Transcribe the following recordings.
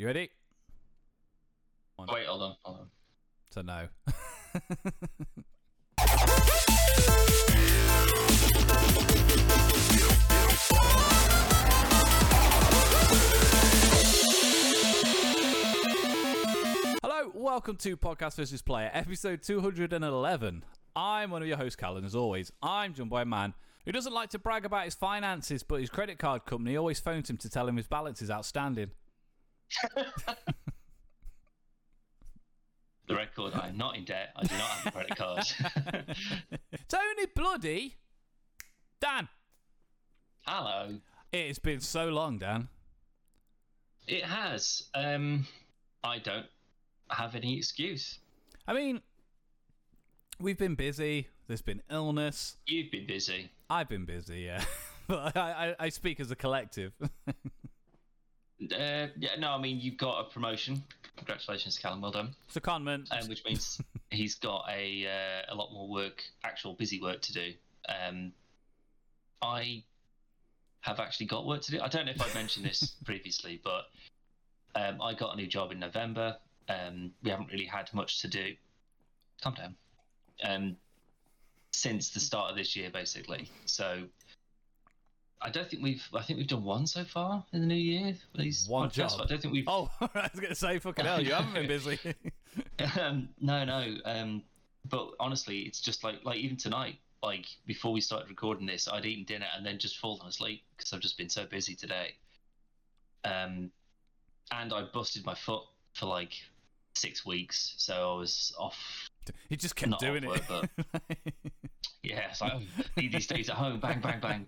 You ready? Wait, hold on, hold on. So no. Hello, welcome to Podcast versus Player, episode 211. I'm one of your hosts, Callan, as always. I'm joined by a man who doesn't like to brag about his finances, but his credit card company always phones him to tell him his balance is outstanding. The record, I am not in debt. I do not have a credit card. Tony Bloody Dan. Hello. It's been so long, Dan. It has. Um, I don't have any excuse. I mean, we've been busy. There's been illness. You've been busy. I've been busy, yeah. but I, I, I speak as a collective. Uh, yeah, no, I mean, you've got a promotion. Congratulations, Callum. Well done. Secondment. Um, which means he's got a uh, a lot more work, actual busy work to do. Um, I have actually got work to do. I don't know if I've mentioned this previously, but um, I got a new job in November. Um, we haven't really had much to do. Calm down. Um, since the start of this year, basically. So I don't think we've. I think we've done one so far in the new year. These One podcasts, job? I don't think we've. Oh, I was going to say, fucking hell, you haven't been busy. um, no, no. Um, but honestly, it's just like like even tonight, like before we started recording this, I'd eaten dinner and then just fallen asleep because I've just been so busy today. Um, and I busted my foot for like six weeks, so I was off. He just kept Not doing off it. work, Yeah, it's like oh, need these days at home, bang, bang, bang.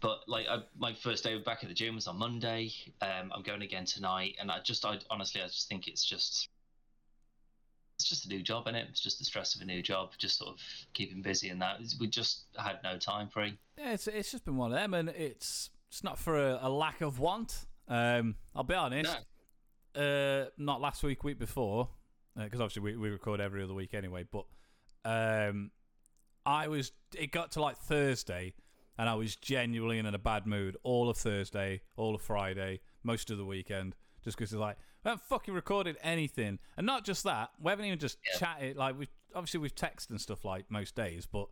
But like I, my first day back at the gym was on Monday. Um, I'm going again tonight, and I just, I honestly, I just think it's just, it's just a new job, and it? It's just the stress of a new job, just sort of keeping busy and that. We just had no time free. yeah, it's, it's just been one of them, and it's it's not for a, a lack of want. Um, I'll be honest. Uh, not last week, week before, because obviously we, we record every other week anyway. But um, I was. It got to like Thursday, and I was genuinely in a bad mood all of Thursday, all of Friday, most of the weekend, just because it's like we haven't fucking recorded anything, and not just that, we haven't even just Yeah. chatted. Like we obviously we've texted and stuff like most days, but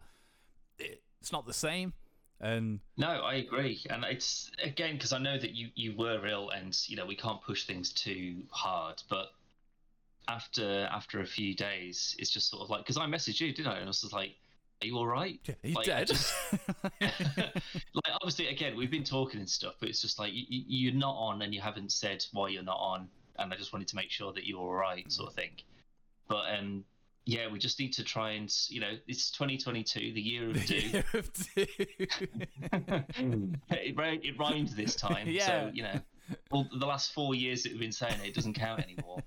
it, it's not the same. And No, I agree, and it's again because I know that you you were ill, and you know we can't push things too hard, but. After after a few days, it's just sort of like because I messaged you, didn't I? And I was just like, "Are you all right?" are you Like, dead? just- like obviously again we've been talking and stuff but it's just like you, you- you're not on and you haven't said why you're not on and i just wanted to make sure that you're all right sort of thing but um yeah we just need to try and you know it's 2022 the year of do Year of do. it, it rhymed this time Yeah. so you know all the last four years that we've been saying it, it doesn't count anymore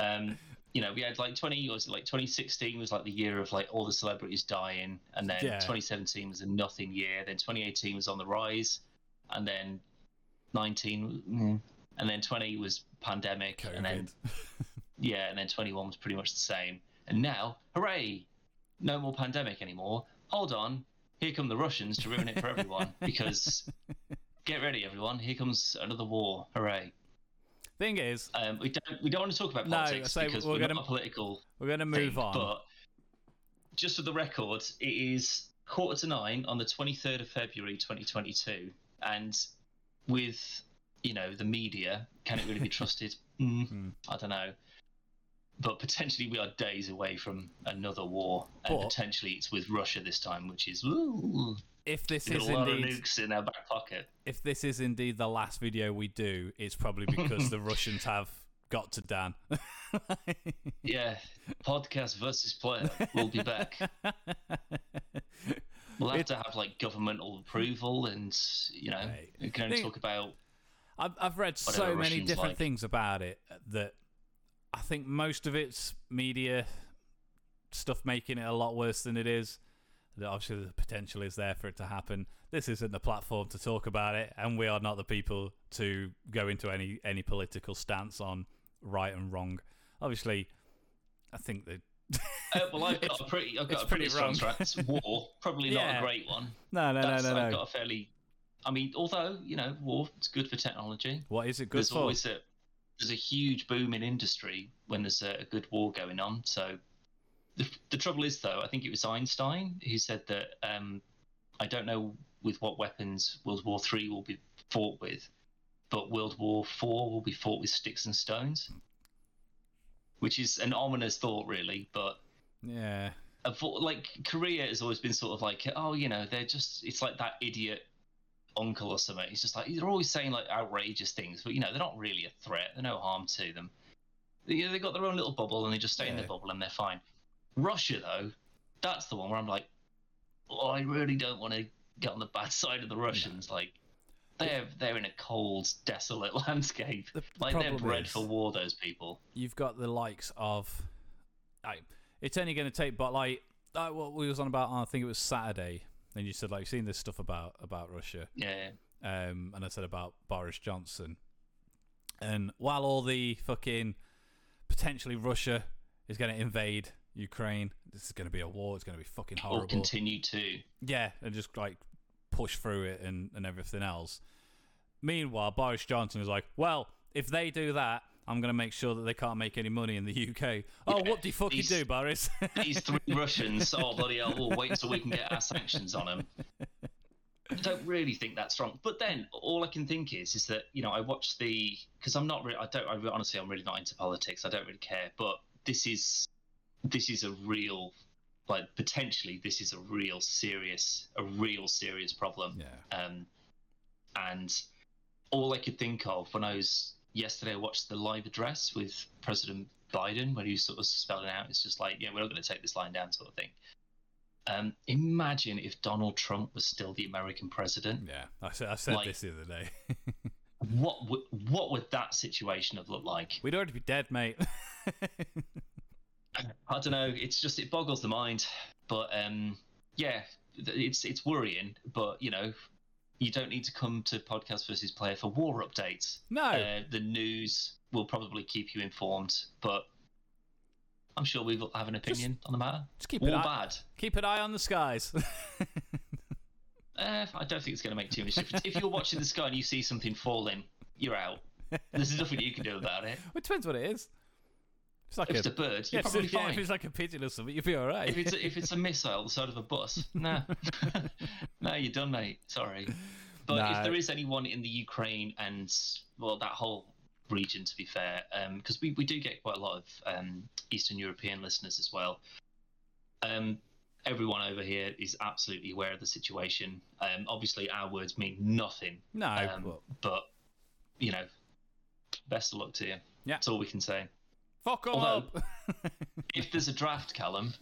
um you know we had like 20 was it like 2016 was like the year of like all the celebrities dying and then Yeah. 2017 was a nothing year then 2018 was on the rise and then 19 mm, and then 20 was pandemic and then yeah and then 21 was pretty much the same and now hooray no more pandemic anymore. Hold on here come the russians to ruin it for everyone because get ready everyone here comes another war hooray Thing is, um, we don't we don't want to talk about No, politics so because we're we're, gonna- not political we're going to thing, move on. but just for the record it is quarter to nine on the 23rd of february 2022 and with you know the media can it really be trusted Mm, Hmm. i don't know but potentially we are days away from another war and But- potentially it's with russia this time which is ooh, if this we've is a lot of indeed nukes in our back pocket if this is indeed the last video we do, it's probably because the Russians have got to Dan. yeah podcast versus player we'll be back We'll have It- to have like governmental approval, and you know, Right. we can only Think- talk about. I've, I've read so Whatever many Russians different like. things about it that I think most of it's media stuff making it a lot worse than it is. That obviously the potential is there for it to happen. This isn't the platform to talk about it, and we are not the people to go into any any political stance on right and wrong. Obviously, I think that Uh, well, I've got a pretty, I've got a pretty, pretty strong wrong. stance. War, probably not Yeah. a great one. no, no, no, no, I've no. got a fairly. I mean, although you know, war it's good for technology. What is it good There's for? always a there's a huge boom in industry when there's a, a good war going on. So the, the trouble is, though, I think it was Einstein who said that um, I don't know with what weapons World War Three will be fought with, but World War Four will be fought with sticks and stones, which is an ominous thought, really. But yeah, like Korea has always been sort of like, oh, you know, they're just it's like that idiot uncle or something. He's just like they're always saying like outrageous things, but you know they're not really a threat. They're no harm to them. They, they got their own little bubble and they just stay yeah. in their bubble and they're fine. Russia though, that's the one where I'm like, oh, I really don't want to get on the bad side of the Russians. No. Like they're they're in a cold, desolate landscape. The like they're bred for war. Those people. You've got the likes of, like, it's only going to take, but like, like what we was on about. I think it was Saturday and you said like you've seen this stuff about about Russia. Yeah. Um, and I said about Boris Johnson. And while all the fucking potentially Russia is going to invade Ukraine, this is going to be a war. It's going to be fucking horrible. Or continue to. Yeah, and just like push through it and and everything else. Meanwhile, Boris Johnson is like, well, if they do that, I'm going to make sure that they can't make any money in the UK. Oh, yeah, what do you fucking do, Boris? these three Russians, oh, bloody hell, we'll wait until we can get our sanctions on them. I don't really think that's wrong. But then all I can think is, is that, you know, I watched the, because I'm not really, I don't, I, honestly, I'm really not into politics. I don't really care. But this is, this is a real, like, potentially, this is a real serious, a real serious problem. Yeah. Um, and all I could think of when I was yesterday I watched the live address with President Biden where he was sort of spelling out, it's just like, yeah, we're not going to take this line down, sort of thing. Um, imagine if Donald Trump was still the American president. Yeah, I said, I said like, this the other day. what would what would that situation have looked like? We'd already be dead, mate. I don't know. It's just it boggles the mind. But um, yeah, it's it's worrying. But you know, you don't need to come to podcast versus player for war updates. No, uh, the news will probably keep you informed, but I'm sure we will have an opinion just, on the matter. Just keep war an eye, bad. Keep an eye on the skies. uh, I don't think it's going to make too much difference. if you're watching the sky and you see something falling, you're out. There's nothing you can do about it. It depends what it is. It's like if a, it's a bird, you're yeah, probably so, fine. Yeah, if it's like a pigeon or something, you'll be all right. If it's a, if it's a missile the side of a bus, no, no, you're done, mate. Sorry. But no. if there is anyone in the Ukraine and well, that whole region, to be fair, because um, we we do get quite a lot of um, Eastern European listeners as well. Um, everyone over here is absolutely aware of the situation. Um, obviously, our words mean nothing. No, um, but... but you know, best of luck to you. Yeah, that's all we can say. Fuck Although, up. if there's a draft, Callum.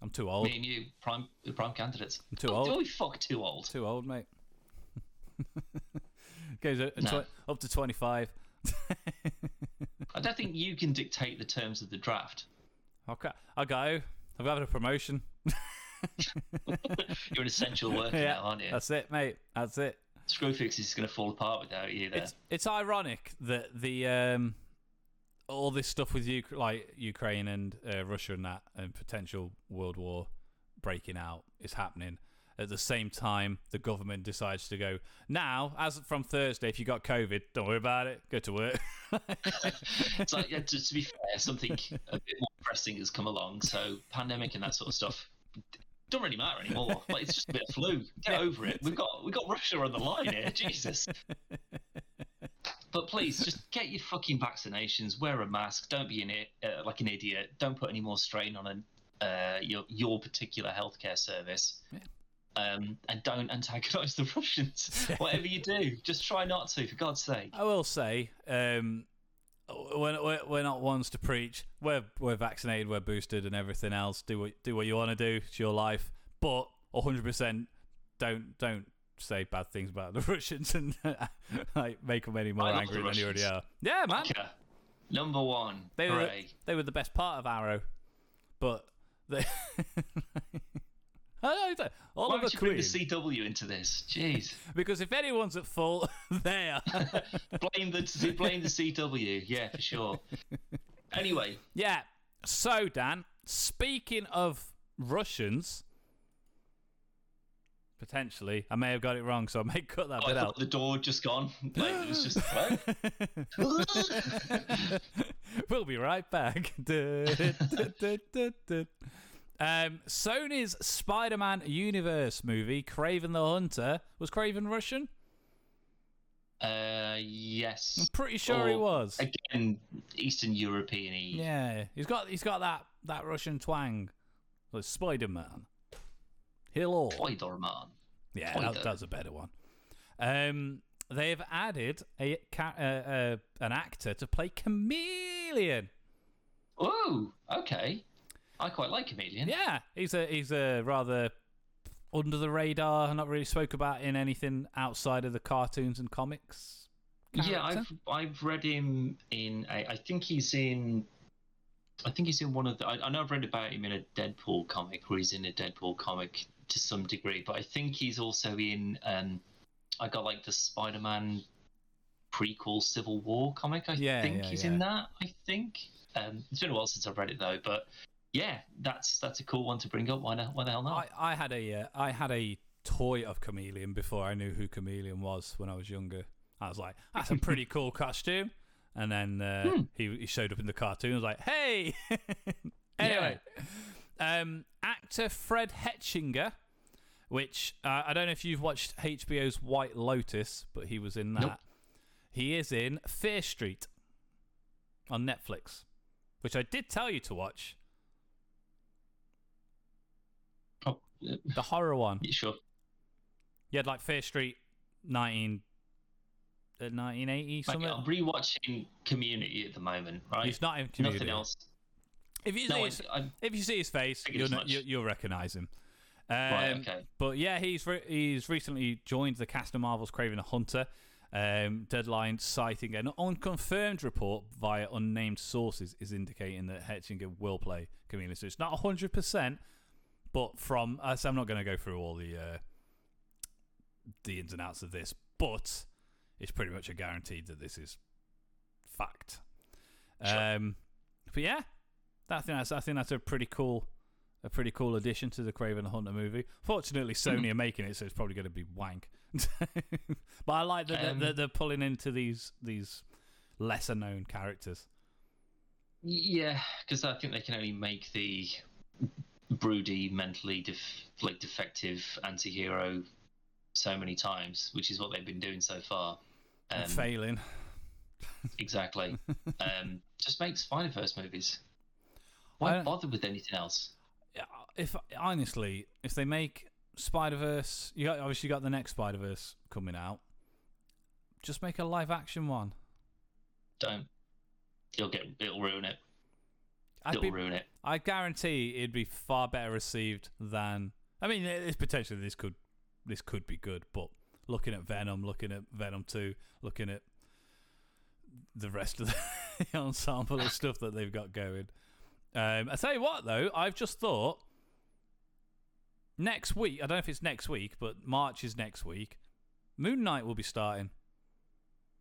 I'm too old. Me and you, prime the prime candidates. I'm too oh, old. Do we fuck too old? Too old, mate. Goes a, a no. tw- up to 25. I don't think you can dictate the terms of the draft. Okay, I'll go. I've got a promotion. You're an essential worker yeah, now, aren't you? That's it, mate. That's it. Screwfix is going to fall apart without you. There. It's, it's ironic that the um, all this stuff with U- like Ukraine and uh, Russia and that and potential world war breaking out is happening. At the same time, the government decides to go now. As from Thursday, if you got COVID, don't worry about it. Go to work. it's like yeah, to, to be fair, something a bit more pressing has come along. So pandemic and that sort of stuff don't really matter anymore. Like it's just a bit of flu. Get over it. We've got we've got Russia on the line here. Jesus. But please, just get your fucking vaccinations. Wear a mask. Don't be an uh, like an idiot. Don't put any more strain on an, uh, your your particular healthcare service. Yeah. Um, and don't antagonise the Russians. Whatever you do, just try not to, for God's sake. I will say, um, we're, we're not ones to preach. We're we're vaccinated, we're boosted, and everything else. Do what do what you want to do. It's your life, but 100 percent don't don't say bad things about the Russians and like make them any more angry the than they already are. Yeah, man. Number one. They were they were the best part of Arrow, but they. I don't Why would you Queen. bring the CW into this? Jeez. because if anyone's at fault, they are. blame the blame the CW. Yeah, for sure. Anyway. Yeah. So Dan, speaking of Russians, Potentially, I may have got it wrong, so I may cut that Oh, bit out. the door just gone. Like it was just we'll be right back. Du- du- du. Um, Sony's Spider-Man Universe movie, Kraven the Hunter, was Kraven Russian? uh, yes. I'm pretty sure he was. Again, Eastern European. Yeah, he's got he's got that that Russian twang. Like Spider-Man. Hello. Spider-Man. Yeah, Spider. that, that's a better one. Um, they have added a ca- uh, uh, an actor to play Chameleon. Oh, okay. I quite like Chameleon. Yeah, he's a he's a rather under the radar, not really spoke about in anything outside of the cartoons and comics. Yeah. I've I've read him in. A, I think he's in. I think he's in one of the. I, I know I've read about him in a Deadpool comic, where he's in a Deadpool comic to some degree, but I think he's also in. Um, I got like the Spider-Man prequel Civil War comic. I Yeah, think yeah, he's yeah. in that. I think. Um, it's been a while since I've read it though, but yeah, that's that's a cool one to bring up. Why not? Why the hell not? I, I had a uh, I had a toy of Chameleon before I knew who Chameleon was when I was younger. I was like, that's a pretty cool costume. And then uh, Hmm. he, he showed up in the cartoon. I was like, hey. anyway, um, actor Fred Hechinger, which uh, I don't know if you've watched HBO's White Lotus, but he was in that. Nope. He is in Fear Street on Netflix, which I did tell you to watch. Oh, uh, The horror one. sure. You had like Fear Street 19, uh, 1980 Like, something. I'm rewatching Community at the moment, right? He's not in community. Nothing else. If you, No, his, if you see his face, you'll, as know, much. you, you'll recognize him. Um, Right, okay. But yeah, he's re- he's recently joined the cast of Marvel's Kraven the Hunter. Um, Deadline citing an unconfirmed report via unnamed sources is indicating that Hechinger will play Chameleon. So it's not hundred percent, but from us, I'm not going to go through all the uh, the ins and outs of this, but it's pretty much a guarantee that this is fact. Sure. Um, but yeah, I think that's I think that's a pretty cool a pretty cool addition to the Kraven the Hunter movie. Fortunately, Sony are making it, so it's probably going to be wank. but I like that Um, they're, they're pulling into these these lesser known characters. yeah, because I think they can only make the broody, mentally def- like defective anti-hero so many times, which is what they've been doing so far. Um, failing. exactly. um, just make Spider-Verse movies. Why bother with anything else? If honestly, if they make Spider Verse, you got, obviously got the next Spider Verse coming out. Just make a live action one. Don't. You'll get. It'll ruin it. It'll be, ruin it. I guarantee it'd be far better received than. I mean, it's potentially this could this could be good, but looking at Venom, looking at Venom Two, looking at the rest of the ensemble of stuff that they've got going. Um, I tell you what, though, I've just thought next week. I don't know if it's next week, but March is next week. Moon Knight will be starting.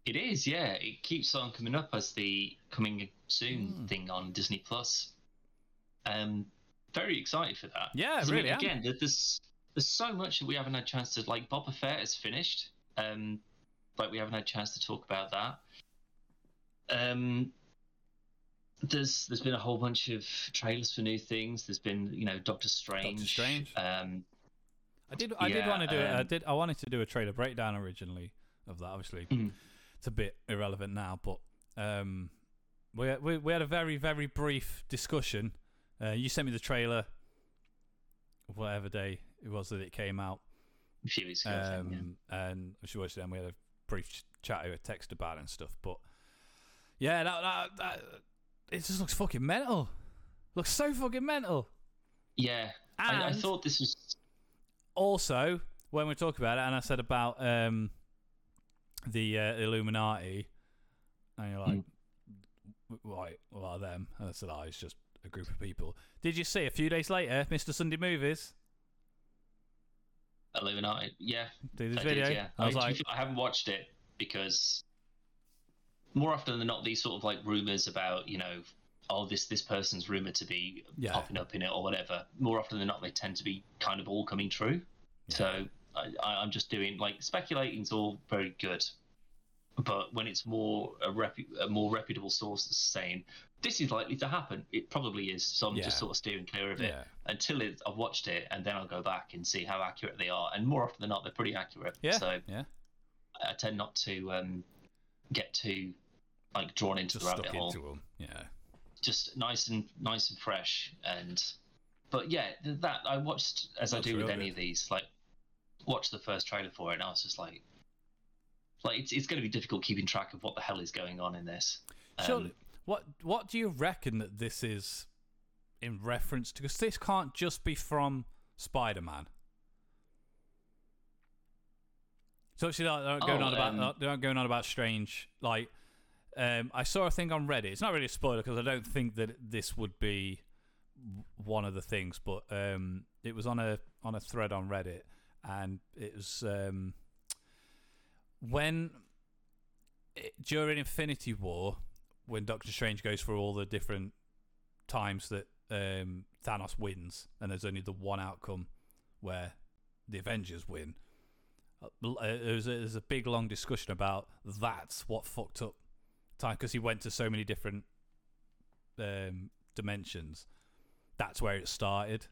It is, yeah. It keeps on coming up as the coming soon Hmm. thing on Disney Plus. Um, very excited for that. Yeah, 'Cause, I mean, really. Again, there's there's so much that we haven't had a chance to like. Boba Fett is finished. Um, like we haven't had a chance to talk about that. Um, there's there's been a whole bunch of trailers for new things. There's been you know Doctor Strange. Doctor Strange. Um, I did. I did want to do. it. I um, did. I wanted to do a trailer breakdown originally of that. Obviously, Mm. It's a bit irrelevant now, but um, we we we had a very very brief discussion. Uh, you sent me the trailer, whatever day it was that it came out, a few weeks ago. I think, yeah. um, and we watched it. And we had a brief chat over text about it and stuff. But yeah, that, that, that it just looks fucking mental. Looks so fucking mental. Yeah, I, I thought this was also when we talk about it, and I said about um, the uh, Illuminati, and you're like, "Why? What are them?" And I said, "Oh, it's just a group of people." Did you see a few days later, Mr. Sunday Movies Illuminati. Yeah, did his I video? did, yeah. I was mean, like, I haven't watched it because more often than not, these sort of like rumors about you know, oh this this person's rumored to be Yeah. popping up in it or whatever. More often than not, they tend to be kind of all coming true. So I, I'm just doing like speculating's all very good, but when it's more a, repu- a more reputable source that's saying this is likely to happen, it probably is. So I'm Yeah. just sort of steering clear of it Yeah. until it, I've watched it, and then I'll go back and see how accurate they are. And more often than not, they're pretty accurate. Yeah. So yeah. I tend not to um, get too like drawn into Just the rabbit hole. them. Yeah. Just nice and nice and fresh. And but yeah, that I watched as I do with any good. of these. Like, watched the first trailer for it, and I was just like, like it's it's going to be difficult keeping track of what the hell is going on in this. Um, Surely, what what do you reckon that this is in reference to? Because this can't just be from Spider Man. So actually, they're not going Oh, on about um, not- they're not going on about Strange. Like, um, I saw a thing on Reddit. It's not really a spoiler because I don't think that this would be one of the things, but um, it was on a on a thread on Reddit, and it was um, when it, during Infinity War, when Doctor Strange goes through all the different times that um, Thanos wins, and there's only the one outcome where the Avengers win. Uh, there's a, a big long discussion about that's what fucked up time because he went to so many different um, dimensions. That's where it started.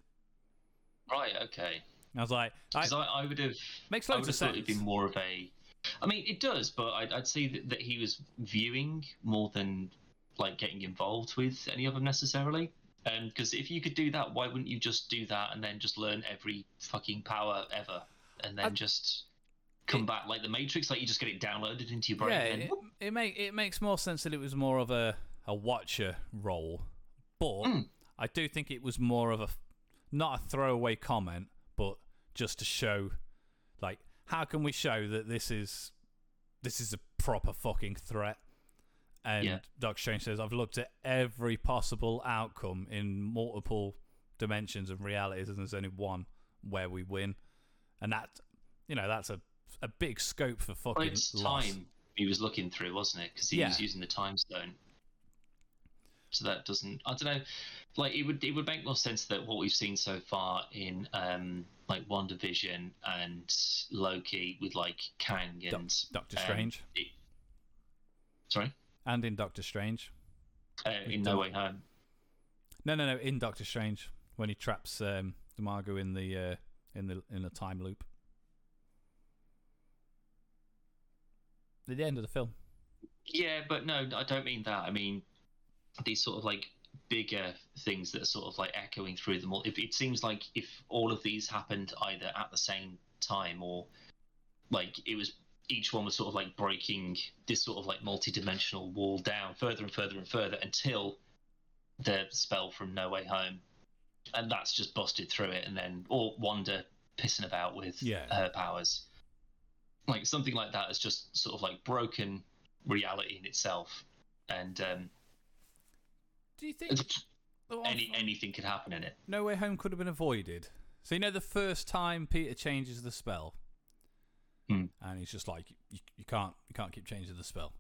right, okay. I was like, I, I, I would have makes I loads would of have thought it'd sense. be more of a. I mean, it does, but I'd, I'd say that, that he was viewing more than like getting involved with any of them necessarily. Because if you could do that, why wouldn't you just do that and then just learn every fucking power ever, and then I- just come It- back like the Matrix, like you just get it downloaded into your brain. yeah, and it, it make it makes more sense that it was more of a a watcher role, but Mm. I do think it was more of a not a throwaway comment, just to show, like, how can we show that this is this is a proper fucking threat? And Yeah. Doctor Strange says, "I've looked at every possible outcome in multiple dimensions and realities, and there's only one where we win." And that, you know, that's a a big scope for Well, fucking it's loss. time he was looking through, wasn't it? Because he Yeah. was using the time stone. So that doesn't. I don't know. Like it would. It would make more sense that what we've seen so far in um like WandaVision and Loki with like Kang and Doctor um, Strange, it- sorry, and in Doctor Strange. uh, in No Way Home. No, no, no. In Doctor Strange, when he traps um, in the uh, in the in the time loop. At the end of the film. Yeah, but no, I don't mean that. I mean these sort of like bigger things that are sort of like echoing through them all. If it seems like if all of these happened either at the same time or like it was each one was sort of like breaking this sort of like multi-dimensional wall down further and further and further until the spell from No Way Home, and that's just busted through it, and then or Wanda pissing about with Yeah. her powers, like something like that has just sort of like broken reality in itself, and um, Do you think any anything could happen in it. No Way Home could have been avoided? So you know the first time Peter changes the spell, Hmm. and he's just like, you, you can't, you can't keep changing the spell.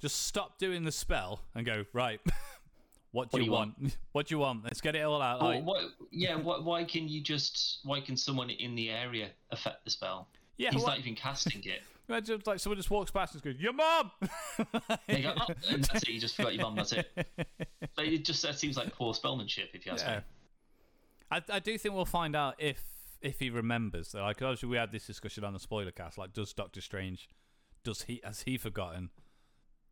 Just stop doing the spell and go right. what do What you, do you want? what do you want? Let's get it all out. Well, Like, what, yeah, what, why can you just why can someone in the area affect the spell? yeah, He's what- not even casting it. Imagine like someone just walks past and goes, "Your mom." They go, oh, that's it. You just forgot your mum. That's it. But it just that seems like poor spellmanship, if you ask Yeah. me. I, I do think we'll find out if if he remembers. Like obviously we had this discussion on the spoiler cast. Like, does Doctor Strange, does he has he forgotten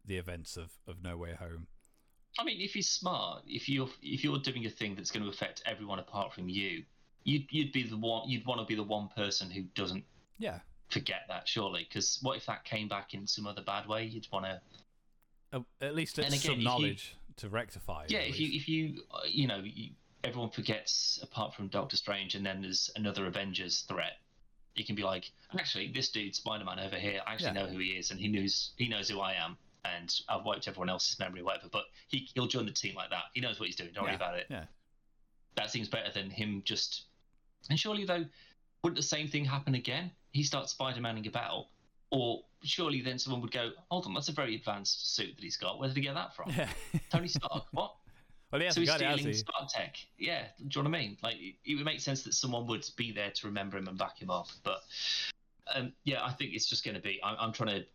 the events of of No Way Home? I mean, if he's smart, if you're if you're doing a thing that's going to affect everyone apart from you, you'd you'd be the one. You'd want to be the one person who doesn't Yeah, forget that, surely. Because what if that came back in some other bad way? You'd want to. Uh, at least it's again, some if you- knowledge to rectify. it, Yeah, if you if you uh, you know you, everyone forgets apart from Doctor Strange, and then there's another Avengers threat. You can be like, actually, this dude Spider-Man over here, I actually Yeah. know who he is, and he knows he knows who I am, and I've wiped everyone else's memory, whatever. But he he'll join the team like that. He knows what he's doing. Don't worry about it. yeah. That seems better than him just. And surely though, wouldn't the same thing happen again? He starts Spider-Maning about, or surely then someone would go, hold on, that's a very advanced suit that he's got. Where did he get that from? Yeah. Tony Stark. what? Well, he so he's got it, has stealing he? Stark tech. Yeah, do you know what I mean? Like, it, it would make sense that someone would be there to remember him and back him up. But um, yeah, I think it's just going to be. I'm, I'm trying to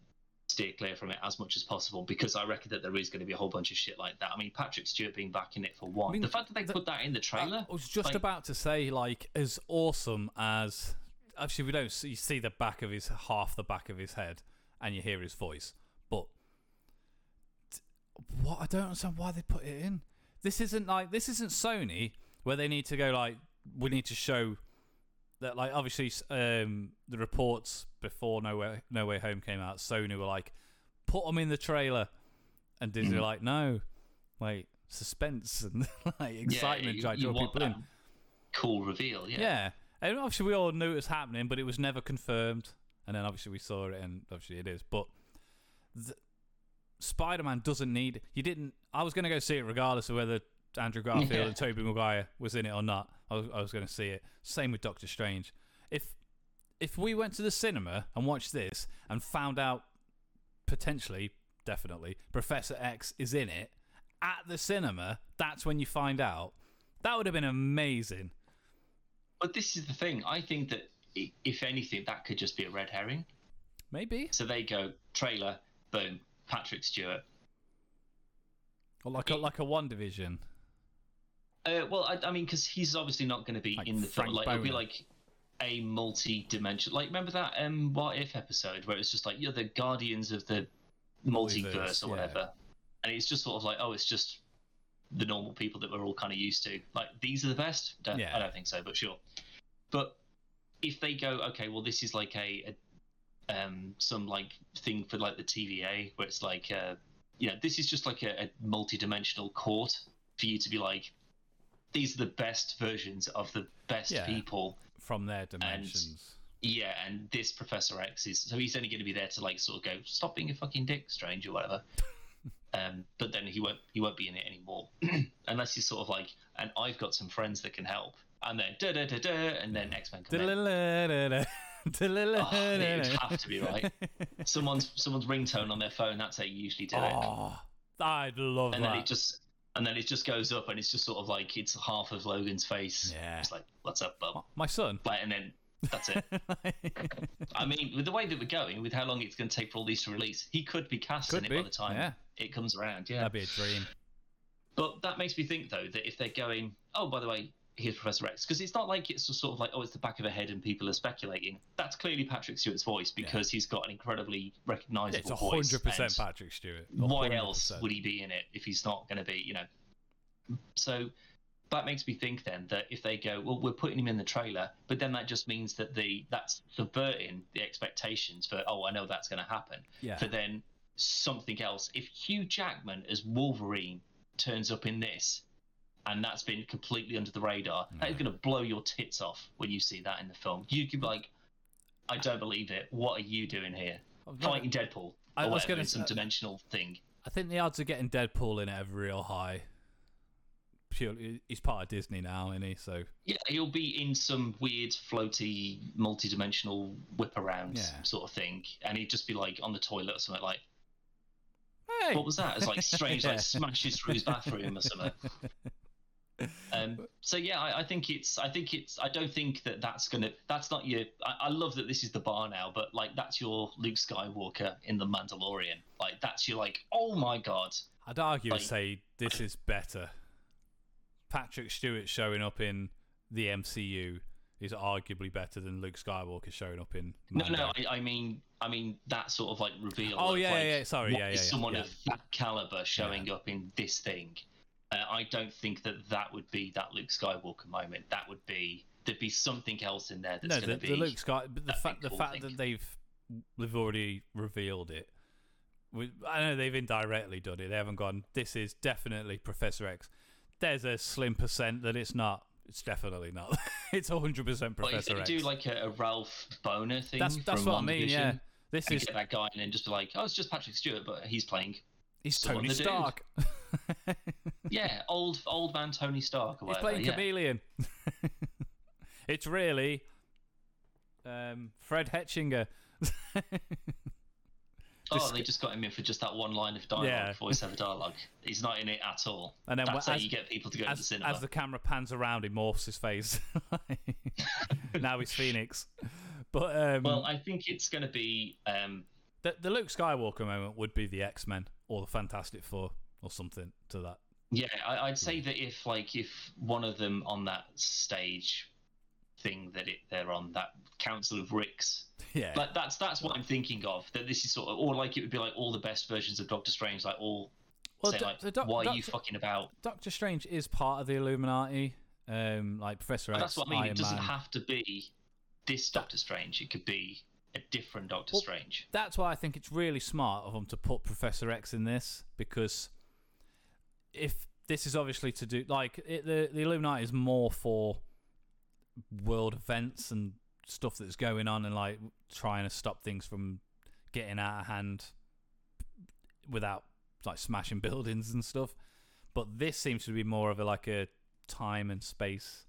steer clear from it as much as possible because I reckon that there is going to be a whole bunch of shit like that. I mean, Patrick Stewart being back in it for one. I mean, the fact that they the- put that in the trailer. I was just like- about to say, like, as awesome as actually we don't see, you see the back of his half the back of his head, and you hear his voice, but what I don't understand why they put it in. This isn't like this isn't Sony where they need to go like we need to show that like obviously um, the reports before No Way No Way Home came out, Sony were like put them in the trailer, and Disney were like no, like suspense and like excitement, you- to you draw want people in. Cool reveal, yeah. Yeah. And obviously we all knew it was happening, but it was never confirmed. And then obviously we saw it, and obviously it is. But Spider-Man doesn't need. You didn't. I was going to go see it regardless of whether Andrew Garfield Yeah. and Tobey Maguire was in it or not. I was, I was going to see it. Same with Doctor Strange. If if we went to the cinema and watched this and found out potentially, definitely, Professor X is in it at the cinema, that's when you find out. That would have been amazing. But this is the thing. I think that if anything, that could just be a red herring. Maybe. So they go trailer, boom, Patrick Stewart. Or like a like a WandaVision. Uh, well, I, I mean, because he's obviously not going to be Like in the Frank film. Like it'll be like a multi-dimensional. Like remember that um What If episode where it's just like you're the guardians of the multiverse, or yeah. whatever, and it's just sort of like oh, it's just the normal people that we're all kind of used to. Like these are the best. Don't, Yeah. I don't think so, but sure. But if they go okay, well, this is like a, a um some like thing for like the TVA where it's like uh you know this is just like a, a multi-dimensional court for you to be like these are the best versions of the best Yeah. people from their dimensions. yeah and this professor x is so he's only going to be there to like sort of go stop being a fucking dick strange or whatever um but then he won't he won't be in it anymore unless he's sort of like and i've got some friends that can help and then da da da da and then x-men come in Da-la-la-la-la. Da-la-la-la-la. Oh, it would have to be right. someone's someone's ringtone on their phone that's how you usually do it oh, I'd love and that. then it just and then it just goes up and it's just sort of like it's half of logan's face Yeah. it's like what's up bub My son. like, and then that's it I mean, with the way that we're going, with how long it's going to take for all these to release, he could be cast Could in it be, by the time yeah. it comes around. Yeah. That'd be a dream. But that makes me think, though, that if they're going, oh, by the way, here's Professor X, because it's not like it's just sort of like, oh, it's the back of a head and people are speculating. That's clearly Patrick Stewart's voice because he's got an incredibly Yeah, recognizable it's a voice. percent and Patrick Stewart. Why else would he be in it if he's not going to be, you know? So that makes me think then that if they go, well, we're putting him in the trailer, but then that just means that the that's subverting the expectations for, oh, I know that's going to happen. Yeah. For then something else. If Hugh Jackman as Wolverine turns up in this, and that's been completely under the radar, that is going to blow your tits off when you see that in the film. You could be like, I don't believe it. What are you doing here? Not- Fighting Deadpool. I was whatever, gonna some dimensional thing. I think the odds of getting Deadpool in it are real high. Purely, he's part of Disney now, isn't he? So Yeah, he'll be in some weird, floaty, multi-dimensional whip around Yeah. sort of thing, and he'd just be like on the toilet or something like, hey, "What was that?" It's like strange, Yeah. like smashes through his bathroom or something. Um, so yeah, I, I think it's. I think it's. I don't think that that's gonna. That's not your. I, I love that this is the bar now, but like that's your Luke Skywalker in the Mandalorian. Like that's your like. Oh my god. I'd argue like- and say this is better. Patrick Stewart showing up in the MCU is arguably better than Luke Skywalker showing up in. No, Mando. no. I, I mean, I mean that sort of like reveal. Oh, yeah, like, yeah, yeah, sorry, yeah, yeah, yeah, someone of that caliber showing up in this thing. Uh, I don't think that that would be that Luke Skywalker moment. That would be there'd be something else in there that's no, going the, to be. the Luke Sky, but the fact the cool, fact think. that they've they've already revealed it. We, I know they've indirectly done it. They haven't gone. This is definitely Professor X. There's a slim percent that it's not. It's definitely not. it's hundred percent But if Professor they X. do like a, a Ralph Boner thing, that's that's from what I mean. Yeah, this and is get that guy and then just be like, oh, it's just Patrick Stewart, but he's playing. he's Tony. Stark. Yeah, old old man Tony Stark or He's playing yeah. chameleon. it's really um, Fred Hechinger. Oh, they just got him in for just that one line of dialogue, Yeah. voiceover dialogue. He's not in it at all. And then That's wh- how as- you get people to go to the cinema. as the camera pans around, he morphs his face. now he's Phoenix. But um, Well, I think it's going to be. Um, the, the Luke Skywalker moment would be the X Men or the Fantastic Four or something to that. yeah, I, I'd say that if like if one of them on that stage thing that it, they're on that Council of Ricks, Yeah. like that's that's what I'm thinking of. That this is sort of, or like it would be like all the best versions of Doctor Strange, like all Well, say Do- like, doc- why are you Doctor- fucking about? Doctor Strange is part of the Illuminati. Um, like Professor But X, that's what I mean. Iron it doesn't Man. have to be this Doctor Strange. It could be a different Doctor Well, Strange. That's why I think it's really smart of them to put Professor X in this because if this is obviously to do like it, the the Illuminati is more for world events and stuff that's going on and like trying to stop things from getting out of hand without like smashing buildings and stuff. But this seems to be more of a like a time and space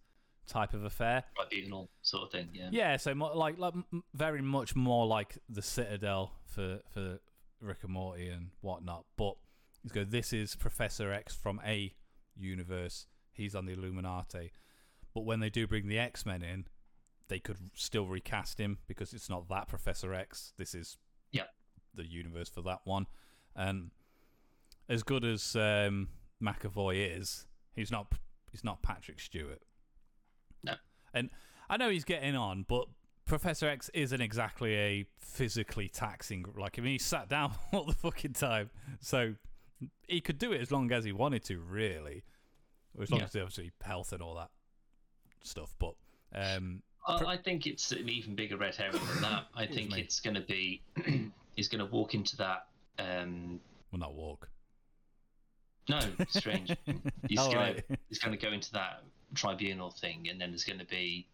type of affair. Tribunal sort of thing. Yeah. Yeah, so mo- like like very much more like the Citadel for for Rick and Morty and whatnot. But let's go. This is Professor X from a universe. He's on the Illuminati. But when they do bring the X Men in, they could still recast him because it's not that Professor X. This is Yeah. the universe for that one. And as good as um, McAvoy is, he's not he's not Patrick Stewart. No. And I know he's getting on, but Professor X isn't exactly a physically taxing. Like, I mean, he sat down all the fucking time, so he could do it as long as he wanted to, really, as long Yeah. as obviously health and all that stuff. But um, I, I think it's an even bigger red herring than that. I think me. it's going to be he's going to walk into that. Um, well, not walk. no, strange. he's going right. to he's going to go into that tribunal thing, and then there's going to be,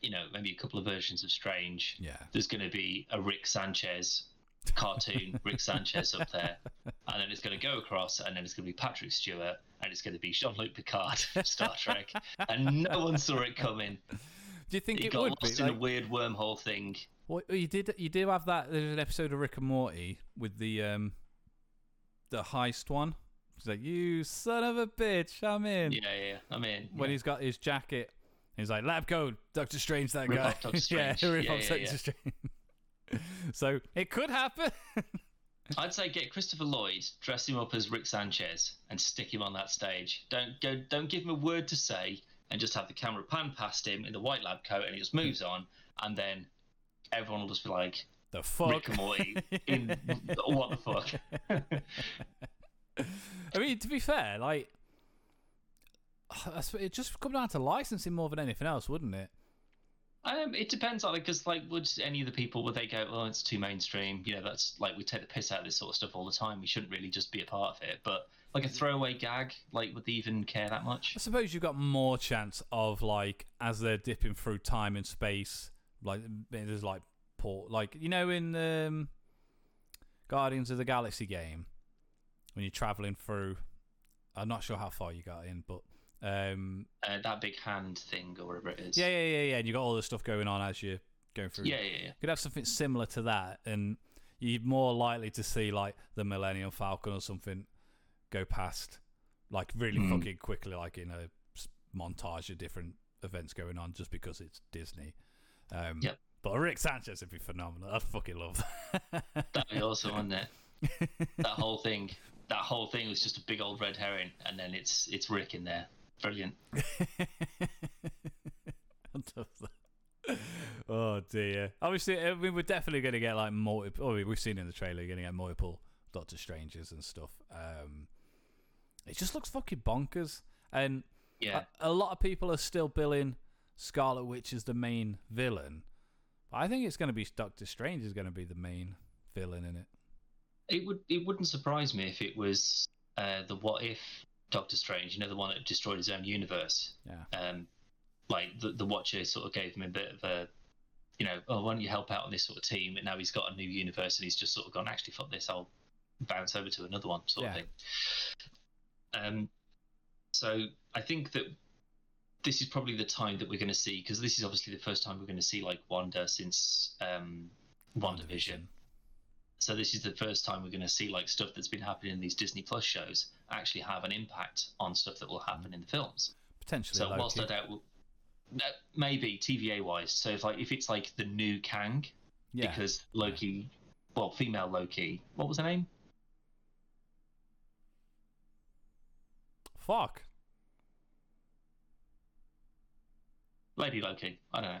you know, maybe a couple of versions of Strange. Yeah. There's going to be a Rick Sanchez cartoon, Rick Sanchez up there, and then it's going to go across, and then it's going to be Patrick Stewart, and it's going to be Jean-Luc Picard, Star Trek, and no one saw it coming. Do you think He it got would be? lost in Like, a weird wormhole thing. well, you did. You do have that. There's an episode of Rick and Morty with the um, the heist one. He's like, "You son of a bitch, I'm in." Yeah, yeah, yeah. I mean, when yeah. he's got his jacket. He's like, Lab Code, Doctor Strange, that Rip guy. off Doctor yeah, rip Yeah, off yeah, Doctor. Strange. so it could happen. I'd say get Christopher Lloyd, dress him up as Rick Sanchez, and stick him on that stage. Don't go. Don't give him a word to say, and just have the camera pan past him in the white lab coat, and he just moves on, and then everyone will just be like, the fuck. Rick and Morty in what the fuck? I mean, to be fair, like, it just come down to licensing more than anything else, wouldn't it? Um, it depends on it because, like, would any of the people would they go, "Oh, it's too mainstream"? You know, that's like we take the piss out of this sort of stuff all the time. We shouldn't really just be a part of it. But like a throwaway gag, like, would they even care that much? I suppose you've got more chance of like as they're dipping through time and space, like there's like port, like you know in um, Guardians of the Galaxy game when you're traveling through. I'm not sure how far you got in, but um, Uh, that big hand thing or whatever it is. yeah, yeah, yeah, yeah. And you got all this stuff going on as you're going through. yeah, yeah, yeah. could have something similar to that, and you're more likely to see like the Millennium Falcon or something go past, like really Hmm. fucking quickly, like in a montage of different events going on, just because it's Disney. Um, Yep. But Rick Sanchez would be phenomenal. I'd fucking love that. That'd be awesome, wouldn't it? that whole thing, that whole thing was just a big old red herring, and then it's it's Rick in there. Brilliant. I'd love that. Oh dear. Obviously, I mean, we're definitely going to get like multiple. Oh, we've seen in the trailer, you're going to get multiple Doctor Strangers and stuff. Um, it just looks fucking bonkers, and Yeah. a, a lot of people are still billing Scarlet Witch as the main villain. But I think it's going to be Doctor Strange is going to be the main villain in it. It would it wouldn't surprise me if it was uh, the what if Doctor Strange, you know, the one that destroyed his own universe. Yeah. Um, like the the Watcher sort of gave him a bit of a, you know, oh, why don't you help out on this sort of team? And now he's got a new universe, and he's just sort of gone, actually, fuck this, I'll bounce over to another one, sort of Yeah. thing. Um, so I think that this is probably the time that we're going to see because this is obviously the first time we're going to see like Wanda since um, WandaVision. So this is the first time we're going to see like stuff that's been happening in these Disney Plus shows actually have an impact on stuff that will happen in the films. Potentially, So Loki. whilst I doubt, uh, maybe TVA wise. So if like if it's like the new Kang, yeah. because Loki, well, female Loki, what was her name? Fuck. Lady Loki. I don't know.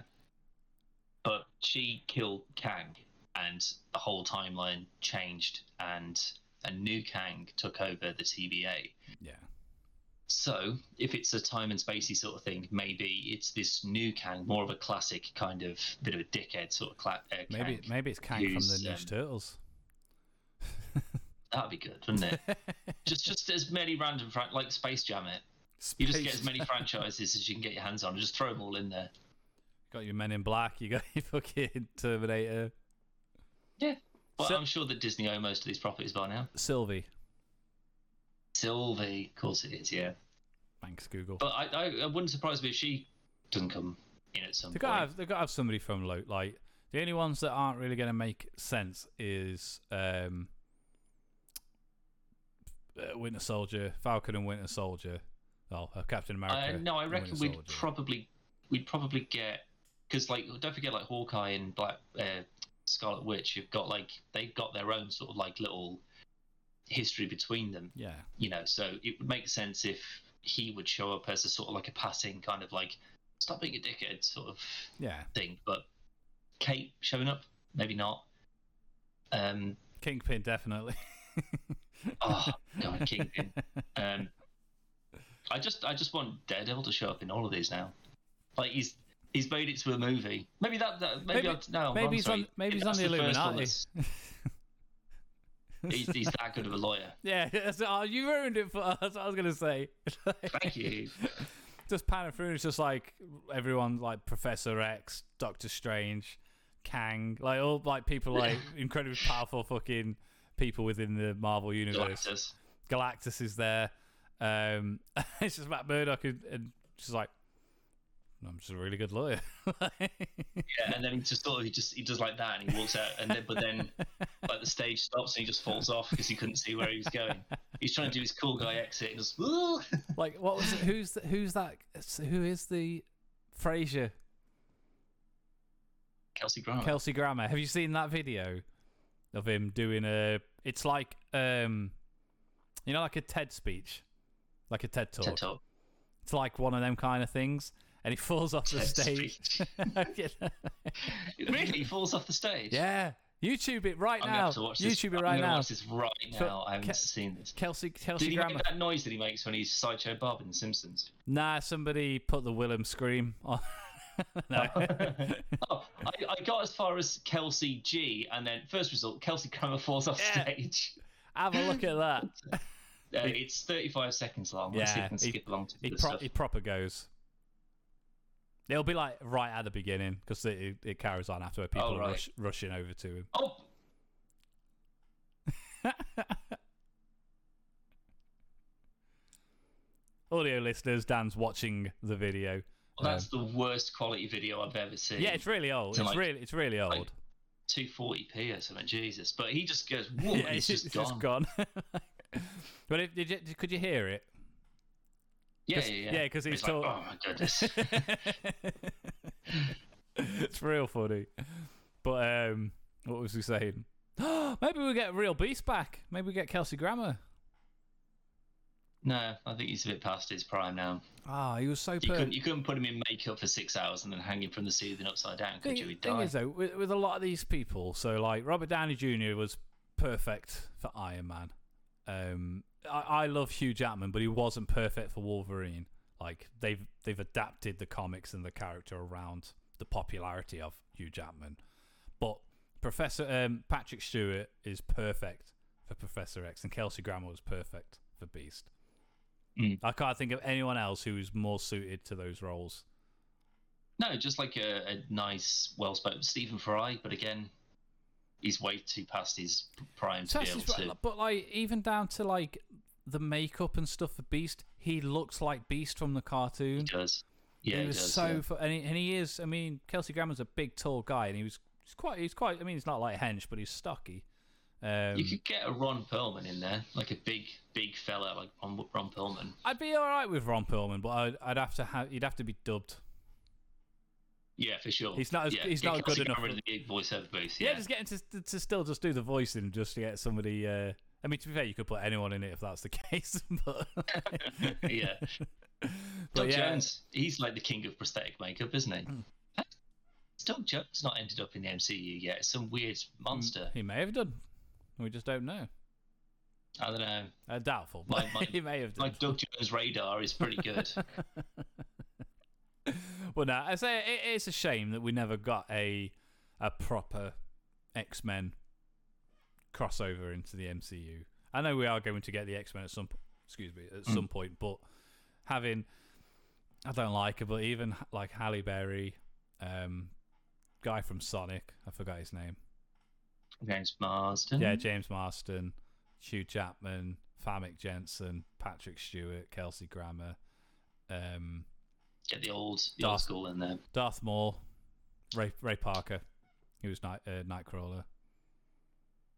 But she killed Kang, and the whole timeline changed, and a new Kang took over the TVA. Yeah. So, if it's a time and spacey sort of thing, maybe it's this new Kang, more of a classic kind of bit of a dickhead sort of cla- uh, Kang. Maybe maybe it's Kang from the Ninja um, Turtles. That'd be good, wouldn't it? just just as many random fran- like Space Jam it. You just get as many franchises as you can get your hands on, and just throw them all in there. got your Men in Black. You got your fucking Terminator. Yeah. Well, So- I'm sure that Disney own most of these properties by now. Sylvie. Sylvie, of course it is, yeah. Thanks, Google. But I, I, it wouldn't surprise me if she doesn't come in at some They've point. got to have, they've got to have somebody from Lo Like the only ones that aren't really going to make sense is um, uh, Winter Soldier, Falcon and Winter Soldier. Oh, uh, Captain America. Uh, no, I reckon we'd probably we'd probably get because like don't forget like Hawkeye and Black uh, Scarlet Witch have got like they've got their own sort of like little history between them. yeah, You know, so it would make sense if he would show up as a sort of like a passing kind of like stop being a dickhead sort of yeah. thing. But Kate showing up, maybe not. Um, Kingpin definitely. oh god, Kingpin. Um, I just I just want Daredevil to show up in all of these now. Like he's he's made it to a movie. Maybe that, that maybe, Maybe- no, maybe he's on- maybe he's on that's the Illuminati. he's, he's that good of a lawyer. yeah, oh, you ruined it for us. That's what I was going to say. Thank you. just panning through, it's just like everyone, like Professor X, Doctor Strange, Kang, like all like people like incredibly powerful fucking people within the Marvel universe. Galactus. Galactus is there. Um, it's just Matt Murdock and, and she's like, I'm just a really good lawyer. Yeah, and then he just sort of he just he does like that and he walks out and then but then like the stage stops and he just falls off because he couldn't see where he was going. He's trying to do his cool guy exit and just "Ooh." like, what was it? Who's the, who's that? Who is the Frasier? Kelsey Grammer. Kelsey Grammer. Have you seen that video of him doing a? It's like um, you know, like a TED speech, like a TED talk. TED Talk. It's like one of them kind of things, and he falls off the stage. really? He falls off the stage? yeah, YouTube it right I'm now. have to watch this. YouTube it right now. Watch this right now. I haven't Ke- seen this. Kelsey Kelsey Did he Grammer. make that noise that he makes when he's Sideshow Bob in The Simpsons? Nah, somebody put the Wilhelm scream on. no. oh, I, I got as far as Kelsey G, and then first result, Kelsey Grammer falls off Yeah. stage. Have a look at that. Uh, it's 35 seconds long. Let's see if Yeah, he- skip along to He, pro- he proper goes. It'll be like right at the beginning because it, it, it carries on after where people Oh, are right. rush, rushing over to him. Oh, Audio listeners, Dan's watching the video. well, that's um, the worst quality video I've ever seen. Yeah, it's really old. It's like- really, it's really old. like, 240p or something. Jesus, but he just goes, "Whoa!" yeah, he's it's, just it's gone. just gone. but if, did you, could you hear it? Yeah, yeah, yeah. yeah, 'cause he's like, "Oh my goodness." it's real funny. But um, what was he saying? Maybe we get real beast back. Maybe we get Kelsey Grammer. no, I think he's a bit past his prime now. Ah, he was so You perfect. couldn't, you couldn't put him in makeup for six hours and then hang him from the ceiling upside down, could thing, you? He'd thing die. is though, with, with a lot of these people, so like Robert Downey Jr. was perfect for Iron Man. Um, I, I love Hugh Jackman, but he wasn't perfect for Wolverine. Like they've they've adapted the comics and the character around the popularity of Hugh Jackman. But Professor um, Patrick Stewart is perfect for Professor X, and Kelsey Grammer was perfect for Beast. Mm. I can't think of anyone else who is more suited to those roles. No, just like a, a nice, well-spoken Stephen Fry, but again, he's way too past his prime to be able to. but, like even down to like the makeup and stuff for Beast, he looks like Beast from the cartoon. He does. Yeah, he he does. so yeah. fu- and, he, and he is. I mean, Kelsey Grammer's a big, tall guy, and he was he's quite. He's quite. I mean, he's not like hench, but he's stocky. Um, You could get a Ron Perlman in there, like a big, big fella like Ron, Ron Perlman. I'd be all right with Ron Perlman, but I'd, I'd have to have he'd have to be dubbed. Yeah, for sure. He's not as- yeah. he's not good enough for- in the big voiceover booth. Yeah, Yeah, just getting to, to still just do the voicing just to get somebody. Uh, I mean, to be fair, you could put anyone in it if that's the case, but yeah. but Doug yeah, Jones, he's like the king of prosthetic makeup, isn't he? Has Doug Jones not ended up in the MCU yet? Some weird monster. he may have done. We just don't know. I don't know. Uh, doubtful, but My- my- he may have My. Doug Jones radar is pretty good. Well, no, I say it, it's a shame that we never got a a proper X Men crossover into the MCU. I know we are going to get the X Men at some, excuse me, at Mm. some point, but having I don't like it, but even like Halle Berry, um, guy from Sonic, I forgot his name. James Marsden. Yeah, James Marsden, Hugh Jackman, Famke Janssen, Patrick Stewart, Kelsey Grammer, um, Get the old, the old Darth- school in there. Darth Maul, Ray Ray Parker, he was Night uh, Nightcrawler.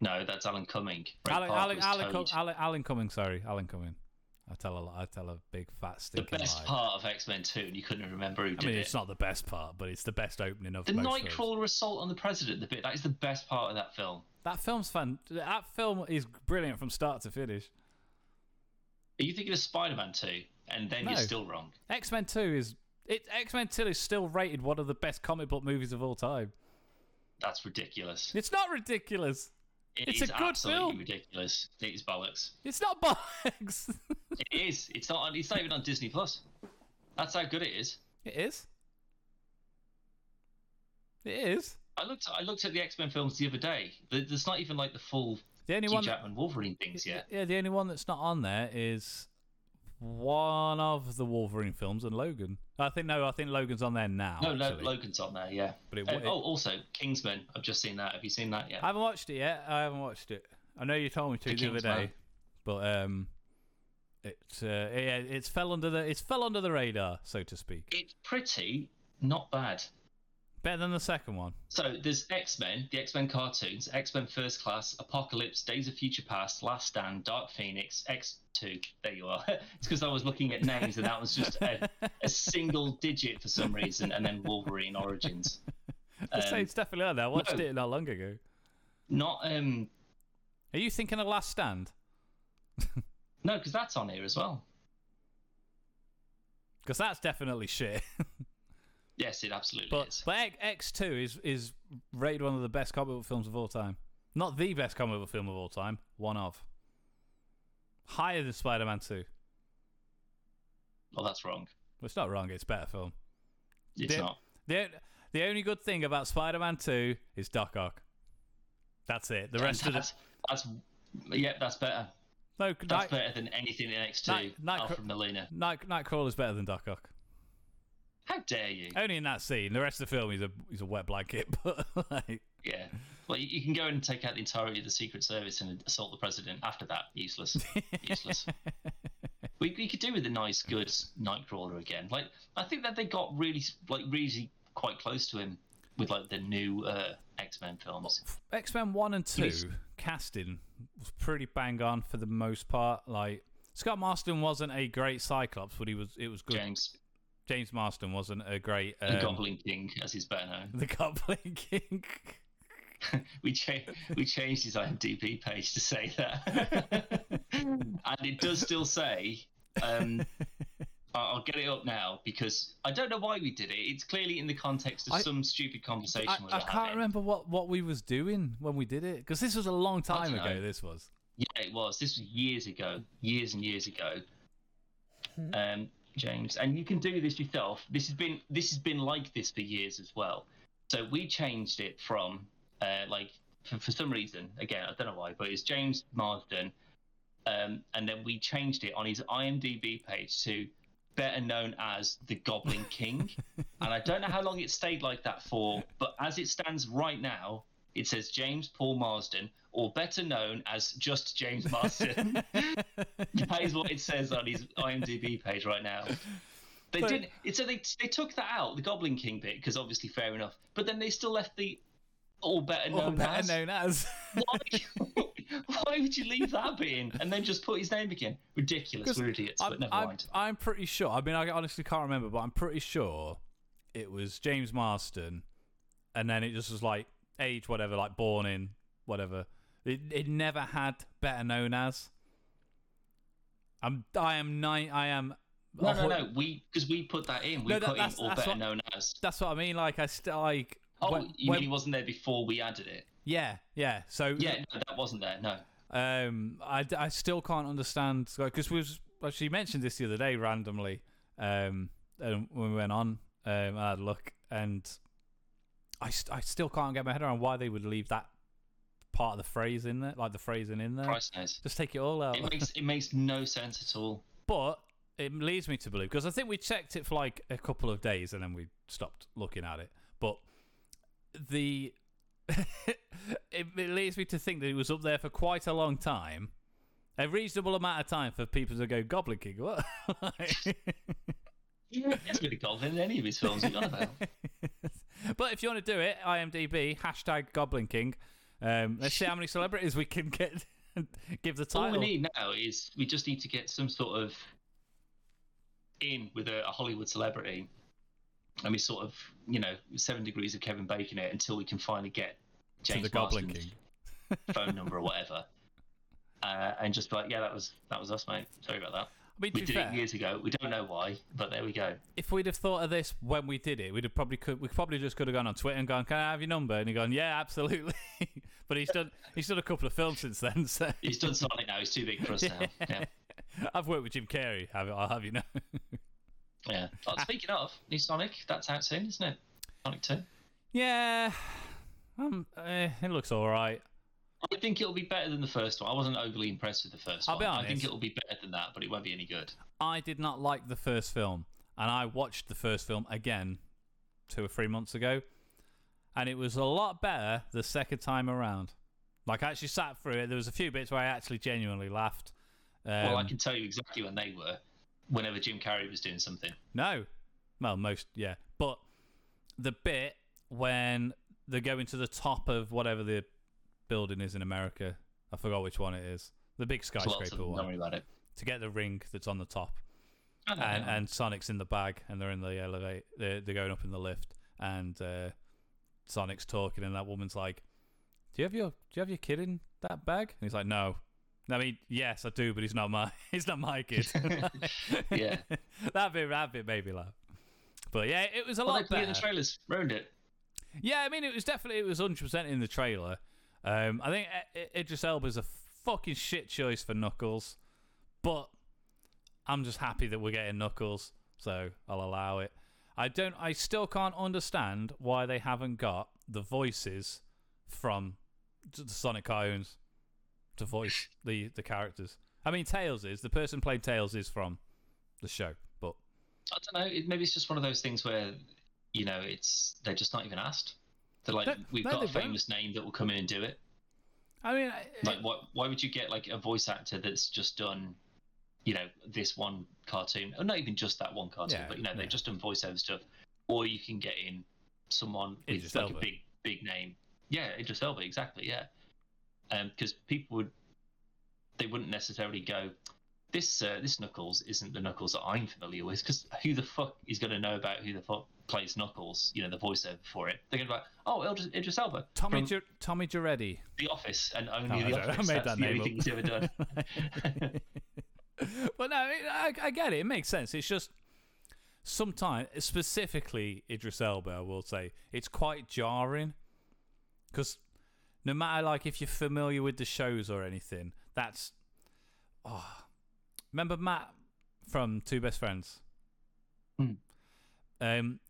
No, that's Alan Cumming. Ray Alan Alan Alan, Cum- Alan Alan Cumming, sorry, Alan Cumming. I tell a lot. I tell a big fat the stinking best lie. part of X Men Two, and you couldn't remember who I did mean, it. it's not the best part, but it's the best opening of the most films. Nightcrawler assault on the president. The bit that is the best part of that film. That film's fun. That film is brilliant from start to finish. Are you thinking of Spider Man Two? And then No. you're still wrong. X Men Two is it. X Men Two is still rated one of the best comic book movies of all time. That's ridiculous. It's not ridiculous. It It's a good absolutely film. ridiculous. It is bollocks. It's not bollocks. It is. It's not. It's not even on Disney Plus. That's how good it is. it is. It is. I looked. I looked at the X Men films the other day. There's not even like the full The only Hugh one. Jackman Wolverine things yet. Yeah, the only one that's not on there is one of the Wolverine films and Logan. I think no, I think Logan's on there now. No, actually. Logan's on there. Yeah. But it, Uh, it- oh, also Kingsman. I've just seen that. Have you seen that yet? I haven't watched it yet. I haven't watched it. I know you told me to The the, other day, but um, it uh, yeah, it's fell under the it's fell under the radar, so to speak. It's pretty not bad. Better than the second one. So there's X Men, the X Men cartoons, X Men First Class, Apocalypse, Days of Future Past, Last Stand, Dark Phoenix, X Two. There you are. it's because I was looking at names and that was just a, a single digit for some reason, and then Wolverine Origins. I say Um, it's definitely on there. I watched no. it not long ago. Not um Are you thinking of Last Stand? no, because that's on here as well. Because that's definitely shit. Yes, it absolutely But is. but X two is is rated one of the best comic book films of all time. Not the best comic book film of all time. One of. Higher than Spider Man two. Well, that's wrong. Well, it's not wrong. It's a better film. It's The- not. The the only good thing about Spider Man two is Doc Ock. That's it. The rest of the that's, that's yeah, that's better. no That's Night, better than anything in X2. Night- Night- Alfred Molina. Night Nightcrawler's better than Doc Ock. How dare you? Only in that scene. The rest of the film, he's a he's a wet blanket. But like, Yeah. Well, you, can go and take out the entirety of the Secret Service and assault the president. After that, useless. useless. We, we could do with a nice, good Nightcrawler again. Like, I think that they got really, like, really quite close to him with like the new uh, X Men films. X Men one and two Please. casting was pretty bang on for the most part. Like Scott Marsden wasn't a great Cyclops, but he was it was good. James, James Marsden wasn't a great the um, Goblin King, as he's better known. the Goblin King. we cha- we changed his IMDb page to say that, and it does still say. Um, I- I'll get it up now because I don't know why we did it. It's clearly in the context of I- some stupid conversation I, we I can't having. remember what, what we was doing when we did it because this was a long time ago. know. This was. Yeah, it was. This was years ago, years and years ago. Um, James, and you can do this yourself. This has been this has been like this for years as well. So we changed it from uh, like for, for some reason again I don't know why, but it's James Marsden, um, and then we changed it on his IMDb page to better known as the Goblin King. and I don't know how long it stayed like that for, but as it stands right now, it says James Paul Marsden, or better known as just James Marsden. that is what it says on his IMDb page right now. They But- didn't. so they they took that out, the Goblin King bit, because obviously fair enough. But then they still left the Or better known or better as. known as. Why? Why would you leave that bit in and then just put his name again? Ridiculous. We're idiots, I'm, but never I'm, mind. I'm pretty sure. I mean, I honestly can't remember, but I'm pretty sure it was James Marsden, and then it just was like age whatever, like born in whatever. It it never had better known as. I'm I am nine. I am. No, no, no. We because we put that in. We No, that- put in that's- or that's better what- known as. That's what I mean. Like I still like. Oh, when- you when- mean he wasn't there before we added it? yeah, yeah. So Yeah, no, that wasn't there. No. Um, I, I still can't understand because we was actually mentioned this the other day randomly. Um, and when we went on, um, I had a look, and I, st- I still can't get my head around why they would leave that part of the phrase in there, like the phrasing in there. Christ knows. Just take it all out. It makes it makes no sense at all. but it leads me to believe because I think we checked it for like a couple of days and then we stopped looking at it. But the it, it leads me to think that it was up there for quite a long time, a reasonable amount of time for people to go Goblin King. What? Yeah, it's really golden in any of his films. You're on about. but if you want to do it, IMDb hashtag Goblin King. Um, let's see how many celebrities we can get. give the title. All we need now is we just need to get some sort of in with a, a Hollywood celebrity, and we sort of you know seven degrees of Kevin Bacon it until we can finally get to James the Goblin King. phone number or whatever, uh, and just be like, yeah, that was that was us, mate. Sorry about that. I mean, We did fair, it years ago. We don't know why, but there we go. if we'd have thought of this when we did it, we'd have probably could we probably just could have gone on Twitter and gone, "Can I have your number?" And he gone, "Yeah, absolutely." but he's done he's done a couple of films since then. So He's done Sonic now. He's too big for us now. Yeah. I've worked with Jim Carrey. Have I'll have you know. Yeah. But speaking of new Sonic, that's out soon, isn't it? Sonic Two. yeah, um, eh, it looks all right. I think it'll be better than the first one. I wasn't overly impressed with the 1st I'll one. I think it'll be better than that, but it won't be any good. I did not like the first film, and I watched the first film again two or three months ago, and it was a lot better the second time around. Like I actually sat through it. There was a few bits where I actually genuinely laughed. Um, well, I can tell you exactly when they were. Whenever Jim Carrey was doing something. No. Well, most, yeah. But the bit when they go into the top of whatever the building is in America, I forgot which one it is. The big There's lots of skyscraper Don't one. worry about it. To get the ring that's on the top. And, and Sonic's in the bag and they're in the elevate. They're, they're going up in the lift. And uh, Sonic's talking, and that woman's like, do you have your do you have your kid in that bag? And he's like, no. I mean, yes, I do, but he's not my he's not my kid. Yeah. that bit that bit made me laugh. But yeah, it was a well, lot put it in better. the trailers. Ruined it. Yeah, I mean, it was definitely it was hundred percent in the trailer. Um, I think Idris Elba's a fucking shit choice for Knuckles, but I'm just happy that we're getting Knuckles, so I'll allow it. I don't. I still can't understand why they haven't got the voices from the Sonic cartoons to voice the the characters. I mean, Tails is the person playing Tails is from the show, but I don't know. Maybe it's just one of those things where, you know, it's they're just not even asked. They're like, No, we've no, got a they weren't. famous name that will come in and do it. I mean, I- Like, what? Why would you get like a voice actor that's just done, you know, this one cartoon, or not even just that one cartoon, Yeah, but you know, yeah. they've just done voiceover stuff. Or you can get in someone with Idris like Elba. a big, big name. Yeah, Idris Elba, exactly. Yeah, because people would, they wouldn't necessarily go. This uh, this Knuckles isn't the Knuckles that I'm familiar with because who the fuck is going to know about who the fuck plays Knuckles? You know, the voiceover for it. They're going to be like, oh, Idris, Idris Elba, Tommy from Gi- Tommy Giretti. The Office, and only I The don't- I made That's that the name only thing up. he's ever done. but no, I, I get it. It makes sense. It's just sometimes, specifically Idris Elba, I will say, it's quite jarring because no matter like if you're familiar with the shows or anything, that's oh, remember Matt from Two Best Friends. Hmm. Um, it's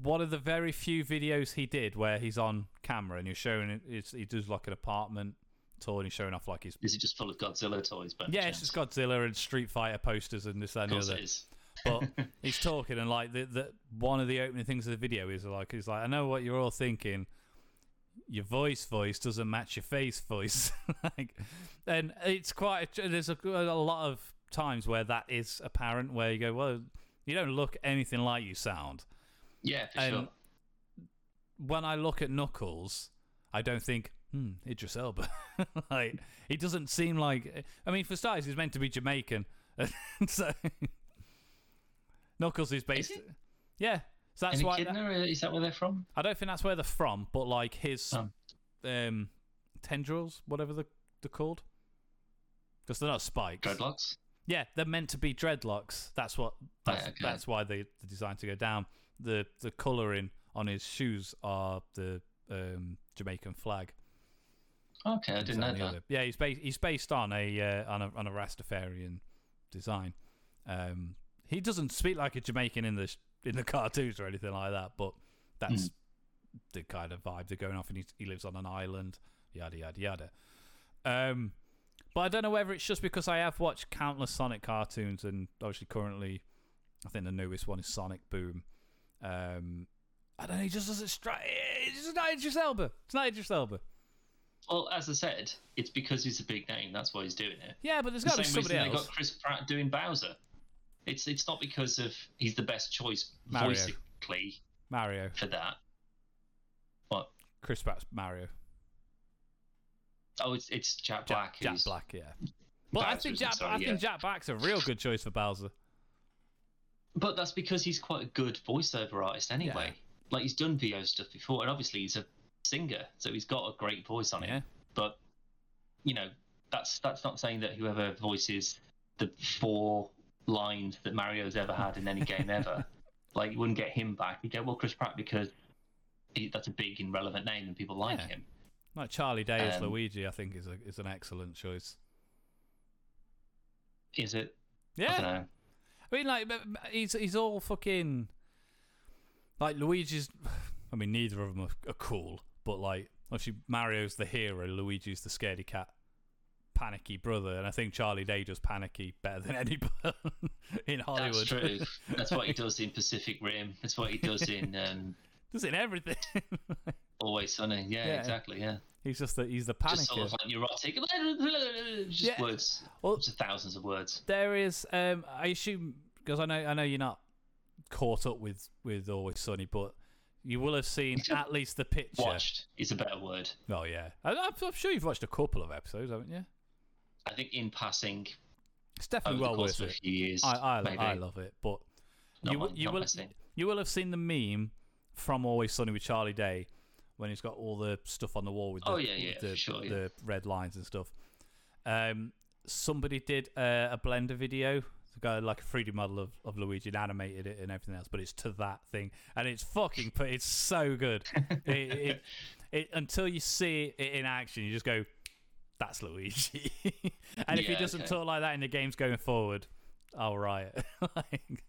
one of the very few videos he did where he's on camera and you're showing it. It's, he does like an apartment tour and he's showing off like his Is it just full of Godzilla toys? Yeah, it's just Godzilla and Street Fighter posters and this that, and the other. it is. But he's talking and like the, the one of the opening things of the video is like he's like I know what you're all thinking. Your voice voice doesn't match your face voice, like, and it's quite. A, there's a, a lot of times where that is apparent, where you go, well, you don't look anything like you sound. Yeah, for And sure. when I look at Knuckles, I don't think hmm, Idris Elba. like he doesn't seem like. I mean, for starters, he's meant to be Jamaican, so Knuckles is based. Is yeah, so that's why. Is that where they're from? I don't think that's where they're from, but like his Oh. um, tendrils, whatever they're, they're called, because they're not spikes. Dreadlocks. Yeah, they're meant to be dreadlocks. That's what. That's, Right, okay. that's why they're designed to go down. The the colouring on his shoes are the um, Jamaican flag. Okay, I didn't know that. other. Yeah, he's based he's based on a uh, on a on a Rastafarian design. Um, he doesn't speak like a Jamaican in the sh- in the cartoons or anything like that, but that's the kind of vibe they're going off. And he he lives on an island, yada yada yada. Um, but I don't know whether it's just because I have watched countless Sonic cartoons, and obviously currently, I think the newest one is Sonic Boom. Um, I don't know. He just doesn't strike. It's just not Idris Elba. It's not Idris Elba. Well, as I said, it's because he's a big name. That's why he's doing it. Yeah, but there's The got to same be somebody they else. got Chris Pratt doing Bowser. It's it's not because of he's the best choice Mario. voicically Mario. for that. What? Chris Pratt's Mario. Oh, it's it's Jack Jack, Black. Jack who's- Black, yeah. But I think Jack, sorry, I think yeah. Jack Black's a real good choice for Bowser. But that's because he's quite a good voiceover artist anyway. Like he's done VO stuff before, and obviously he's a singer, so he's got a great voice on Yeah. him. But you know, that's that's not saying that whoever voices the four lines that Mario's ever had in any game ever, like you wouldn't get him back. You get well Chris Pratt because he, that's a big and relevant name and people like Yeah. him. Like Charlie Day as Um, Luigi, I think is a, is an excellent choice. Is it? I Yeah, don't know. I mean, like he's he's all fucking like Luigi's. I mean, neither of them are, are cool, but like obviously Mario's the hero, Luigi's the scaredy cat, panicky brother, and I think Charlie Day does panicky better than anybody in Hollywood. That's true. That's what he does in Pacific Rim. That's what he does in um, does in everything. Always Sunny. Yeah, Yeah. exactly. Yeah. He's just the he's the just sort of like neurotic, just Yeah. words, Well, just thousands of words. There is, um, I assume, because I know, I know you're not caught up with with Always Sunny, but you will have seen at least the picture. Watched is a better word. Oh yeah, I, I'm, I'm sure you've watched a couple of episodes, haven't you? I think in passing It's definitely well worth it. years. I I. I love it, but Not you my- you will you will have seen the meme from Always Sunny with Charlie Day when he's got all the stuff on the wall with the, Oh, yeah, yeah, the, sure, yeah. the red lines and stuff. Um, somebody did uh, a Blender video, got like a 3D model of, of Luigi and animated it and everything else, but it's to that thing, and it's fucking, but it's so good. it, it, it, until you see it in action, you just go, "That's Luigi." and if he doesn't okay. talk like that in the games going forward, I'll riot. Like,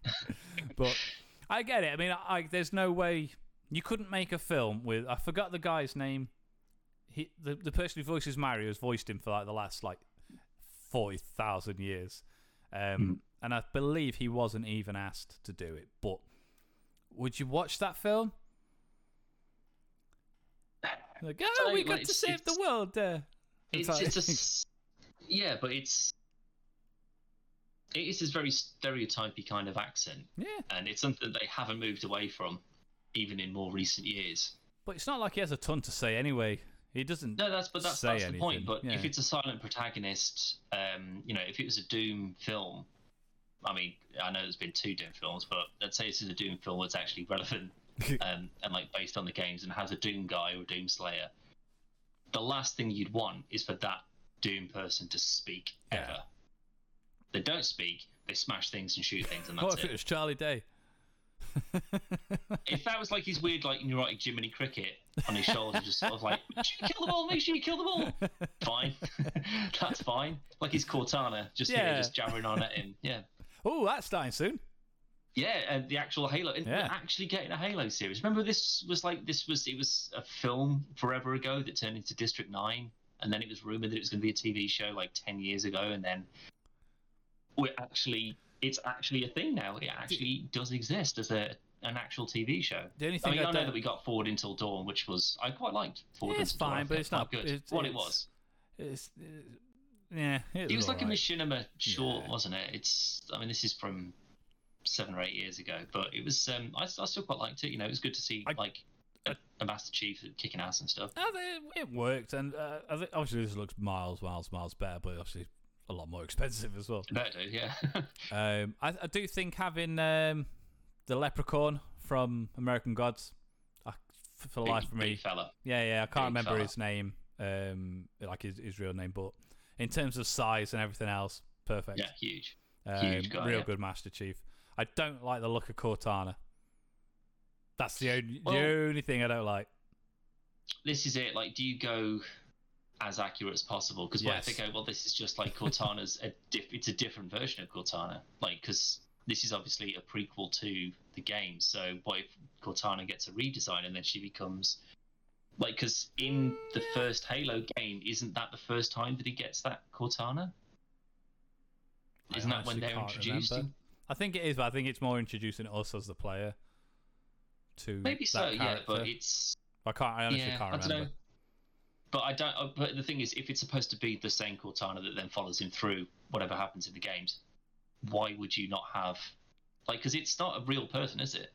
but I get it. I mean, I, I, there's no way you couldn't make a film with. I forgot the guy's name. He the the person who voices Mario has voiced him for like the last like forty thousand years, um, Hmm. and I believe he wasn't even asked to do it. But would you watch that film? Like, oh, So, we like, got to save the world there. It's like- it's a s- yeah, but it's it is this very stereotypy kind of accent, yeah, and it's something they haven't moved away from, even in more recent years. but it's not like he has a ton to say anyway. He doesn't. No, that's but that's, that's the point. But yeah. if it's a silent protagonist, um, you know, if it was a Doom film, I mean, I know there's been two Doom films, but let's say this is a Doom film that's actually relevant um, and like based on the games and has a Doom guy or a Doom Slayer. The last thing you'd want is for that Doom person to speak Yeah. ever. They don't speak. They smash things and shoot things, and that's what if it it. was Charlie Day? If that was like his weird, like neurotic Jiminy Cricket on his shoulder, just sort of like, "Make sure you kill the ball, make sure you kill the ball. Fine, that's fine. Like his Cortana, just Yeah. here, just jabbering on at him. Yeah, oh, that's dying soon. yeah, and the actual Halo, and Yeah. actually getting a Halo series. Remember, this was like this was it was a film forever ago that turned into District Nine, and then it was rumored that it was going to be a TV show like ten years ago, and then we're actually it's actually a thing now. It actually does exist as a an actual TV show. The only I thing mean, I, I, know don't. that we got Forward Unto Dawn, which was I quite liked. Forward Yeah, it's Unto Dawn. Fine, but it's not- good. it's- what it was. It's, uh, yeah, it It was like a alright. machinima short, Yeah. wasn't it? It's. I mean, this is from seven or eight years ago, but it was. Um, I, I still quite liked it. You know, it was good to see I- like a, a Master Chief kicking ass and stuff. I it worked, and uh, obviously this looks miles, miles, miles better, but obviously a lot more expensive as well. Better, yeah. um, I, I, do think having um, the leprechaun from American Gods, I, for big, life of me, fella. yeah, yeah, I can't Big remember fella. his name, um, like his, his real name, but in terms of size and everything else, perfect. Yeah, huge. Um, Huge guy, real yeah. good Master Chief. I don't like the look of Cortana. That's the only Well- the only thing I don't like. This is it. Like, do you go as accurate as possible? Because what if they Yes. go, well, this is just like Cortana's a diff- it's a different version of Cortana. Like, because this is obviously a prequel to the game. So what if Cortana gets a redesign and then she becomes like because in the first Halo game, isn't that the first time that he gets that Cortana? Isn't that when they're introduced? remember. I think it is, but I think it's more introducing us as the player to Maybe so, yeah. But it's I can't. I honestly yeah, can't I don't remember. But I don't. uh, But the thing is, if it's supposed to be the same Cortana that then follows him through whatever happens in the games, why would you not have like? Because it's not a real person, is it?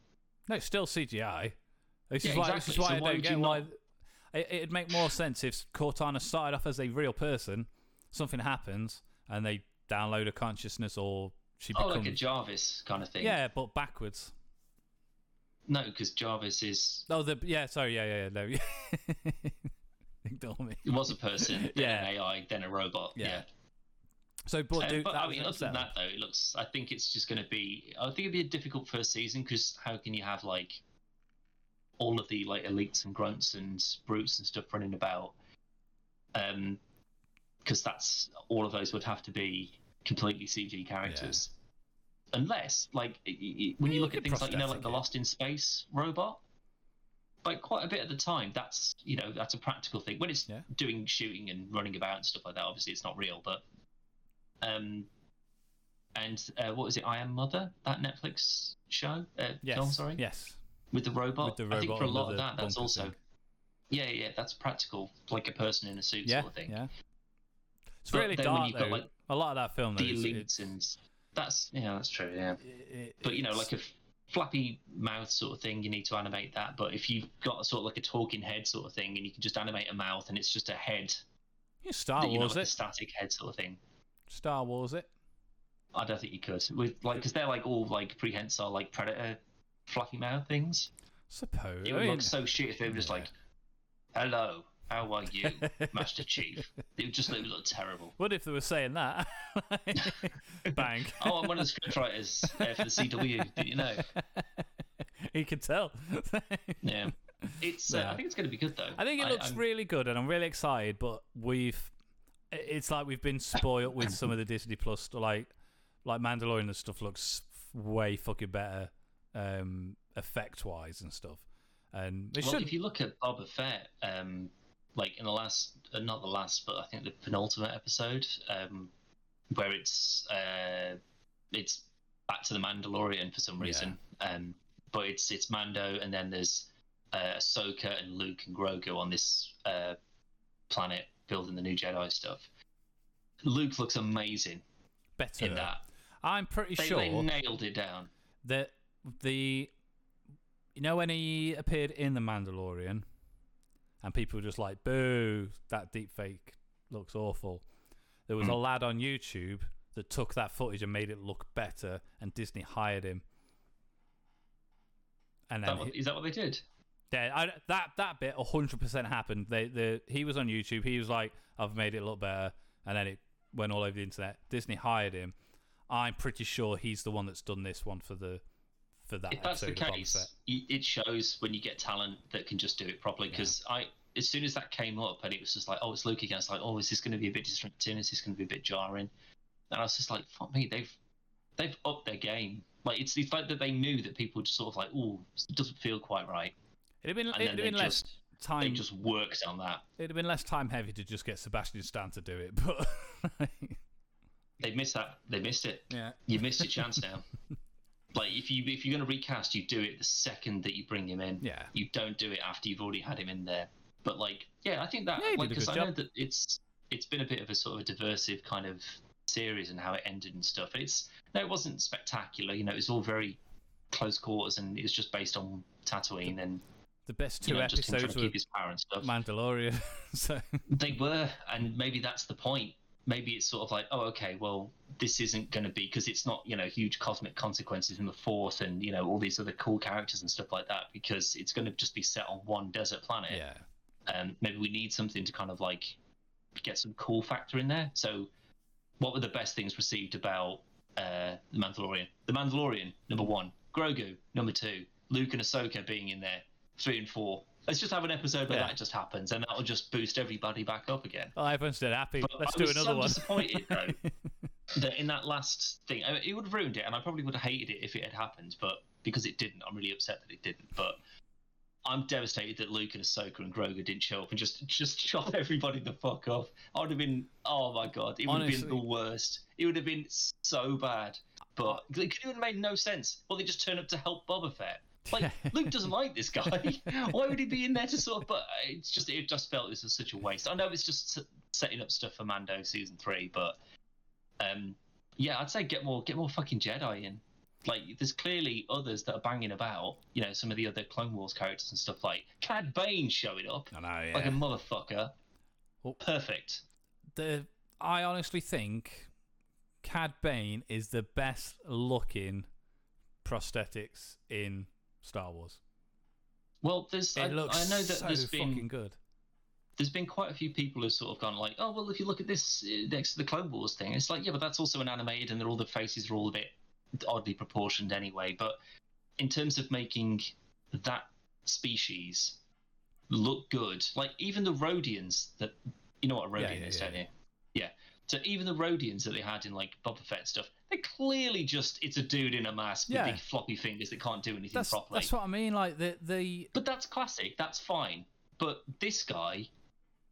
No, it's still CGI. This Yeah, is why. This is why So I why don't get why. not- It, it'd make more sense if Cortana started off as a real person, something happens, and they download a consciousness, or she becomes Oh, like a Jarvis kind of thing. yeah, but backwards. No, because Jarvis is Oh, the yeah. Sorry, yeah, yeah, yeah. No, me. it was a person, then Yeah. an AI, then a robot. Yeah. Yeah. So, but, but I mean, other than that, though, it looks. I think it's just going to be. I think it'd be a difficult first season because how can you have like all of the like elites and grunts and brutes and stuff running about? Um, because that's all of those would have to be completely CG characters, unless like i- i- when you You look at things like you know like the. Lost in Space robot. Like quite a bit of the time, that's you know that's a practical thing. When it's Yeah. doing shooting and running about and stuff like that, obviously it's not real. But um, and uh, what was it? I Am Mother, that Netflix show, uh, yes, film, sorry, yes, with the robot. With the robot. I think for a lot of that, that's also thing. yeah, yeah, that's practical, like a person in a suit yeah, sort of thing. yeah. It's But really dark though. got, like, a lot of that film, though, The elites and that's yeah, that's true. Yeah, it- but you know, like a f- flappy mouth sort of thing, you need to animate that. But if you've got a sort of like a talking head sort of thing, and you can just animate a mouth, and it's just a head, Yeah, Star you know, Wars like a static head sort of thing. Star Wars it. I don't think you could with like because they're like all like prehensile like predator fluffy mouth things. Suppose. It would look so shit if they were just like, "Hello, how are you, Master Chief?" It would just it would look terrible. What if they were saying that? Bang. Oh, I'm one of the scriptwriters uh, for the CW. Did you know? he could tell. Yeah, it's. Uh, Yeah. I think it's going to be good though. I think it looks I'm- really good, and I'm really excited. But we've, it's like we've been spoiled with some of the Disney Plus stuff. Like, like Mandalorian and stuff looks way fucking better, um, effect wise and stuff. And Well, should. if you look at Boba Fett, um, like in the last, uh, not the last, but I think the penultimate episode, um, where it's uh, it's back to the Mandalorian for some Yeah. reason, um, but it's it's Mando, and then there's uh, Ahsoka and Luke and Grogu on this uh, planet building the new Jedi stuff. Luke looks amazing better. in that. I'm pretty They, sure they nailed it down. that the you know when he appeared in the Mandalorian and people were just like boo that deep fake looks awful. There was a Mm. lad on YouTube that took that footage and made it look better and Disney hired him. And then That, what- he, is that what they did? yeah, I, that that bit 100% happened. They the he was on YouTube he was like I've made it look better and then it went all over the internet. Disney hired him. I'm pretty sure he's the one that's done this one for the for that if that's the episode of Boba Fett. case, it shows when you get talent that can just do it properly. Because I, as soon as that came up, and it was just like, oh, it's Luke again. It's like, oh, is this going to be a bit disrupting? Is this going to be a bit jarring? And I was just like, fuck me, they've they've upped their game. Like it's it's like that they knew that people were just sort of like, oh, it doesn't feel quite right, It'd have been, it'd have been less just they just worked on that. It'd have been less time heavy to just get Sebastian Stan to do it, but They missed that. They missed it. yeah, You missed your chance now. Like if you if you're going to recast, you do it the second that you bring him in. yeah, you don't do it after you've already had him in there. But like, yeah, I think that Yeah, like because I know that it's it's been a bit of a sort of a diversive kind of series and how it ended and stuff. It's no, it wasn't spectacular. You know, it was all very close quarters and it was just based on Tatooine and the best two you know, just him trying episodes to keep his power and stuff. Mandalorian. so They were, and maybe that's the point. Maybe it's sort of like, oh, okay, well, this isn't going to be because it's not, you know, huge cosmic consequences in the Force and you know all these other cool characters and stuff like that. Because it's going to just be set on one desert planet. yeah, Um, maybe we need something to kind of like get some cool factor in there. So, what were the best things received about uh, the Mandalorian? The Mandalorian, number one. Grogu, number two. Luke and Ahsoka being in there, three and four. Let's just have an episode where Yeah. that just happens, and that'll just boost everybody back up again. Oh, well, everyone's dead happy. But Let's I do another so one. disappointed though that in that last thing, I mean, it would have ruined it, and I probably would have hated it if it had happened. But because it didn't, I'm really upset that it didn't. But I'm devastated that Luke and Ahsoka and Grogu didn't show up and just just chop everybody the fuck off. I would have been, oh my god, it would have been the worst. It would have been so bad. But uh, it could have made no sense. Well, they just turn up to help Boba Fett. Like Luke doesn't like this guy. Why would he be in there to sort of? But it's just it just felt this was such a waste. I know it's just setting up stuff for Mando season three, but um, yeah, I'd say get more get more fucking Jedi in. Like, there's clearly others that are banging about. You know, some of the other Clone Wars characters and stuff like Cad Bane showing up I know, yeah. like a motherfucker. Well- Perfect. the I honestly think Cad Bane is the best looking prosthetics in Star Wars. Well, there's I, I know that so there's been fucking good. there's been quite a few people who've sort of gone like, oh well, if you look at this uh, next to the Clone Wars thing, it's like yeah, but that's also an animated, and they're all the faces are all a bit oddly proportioned anyway. But in terms of making that species look good, like even the Rhodians that you know what a Yeah, Rhodian yeah, is, yeah, don't you? Yeah. So even the Rhodians that they had in like Boba Fett stuff, clearly just it's a dude in a mask Yeah. with big floppy fingers that can't do anything That's properly. that's what I mean. Like the the But that's classic. That's fine. But this guy,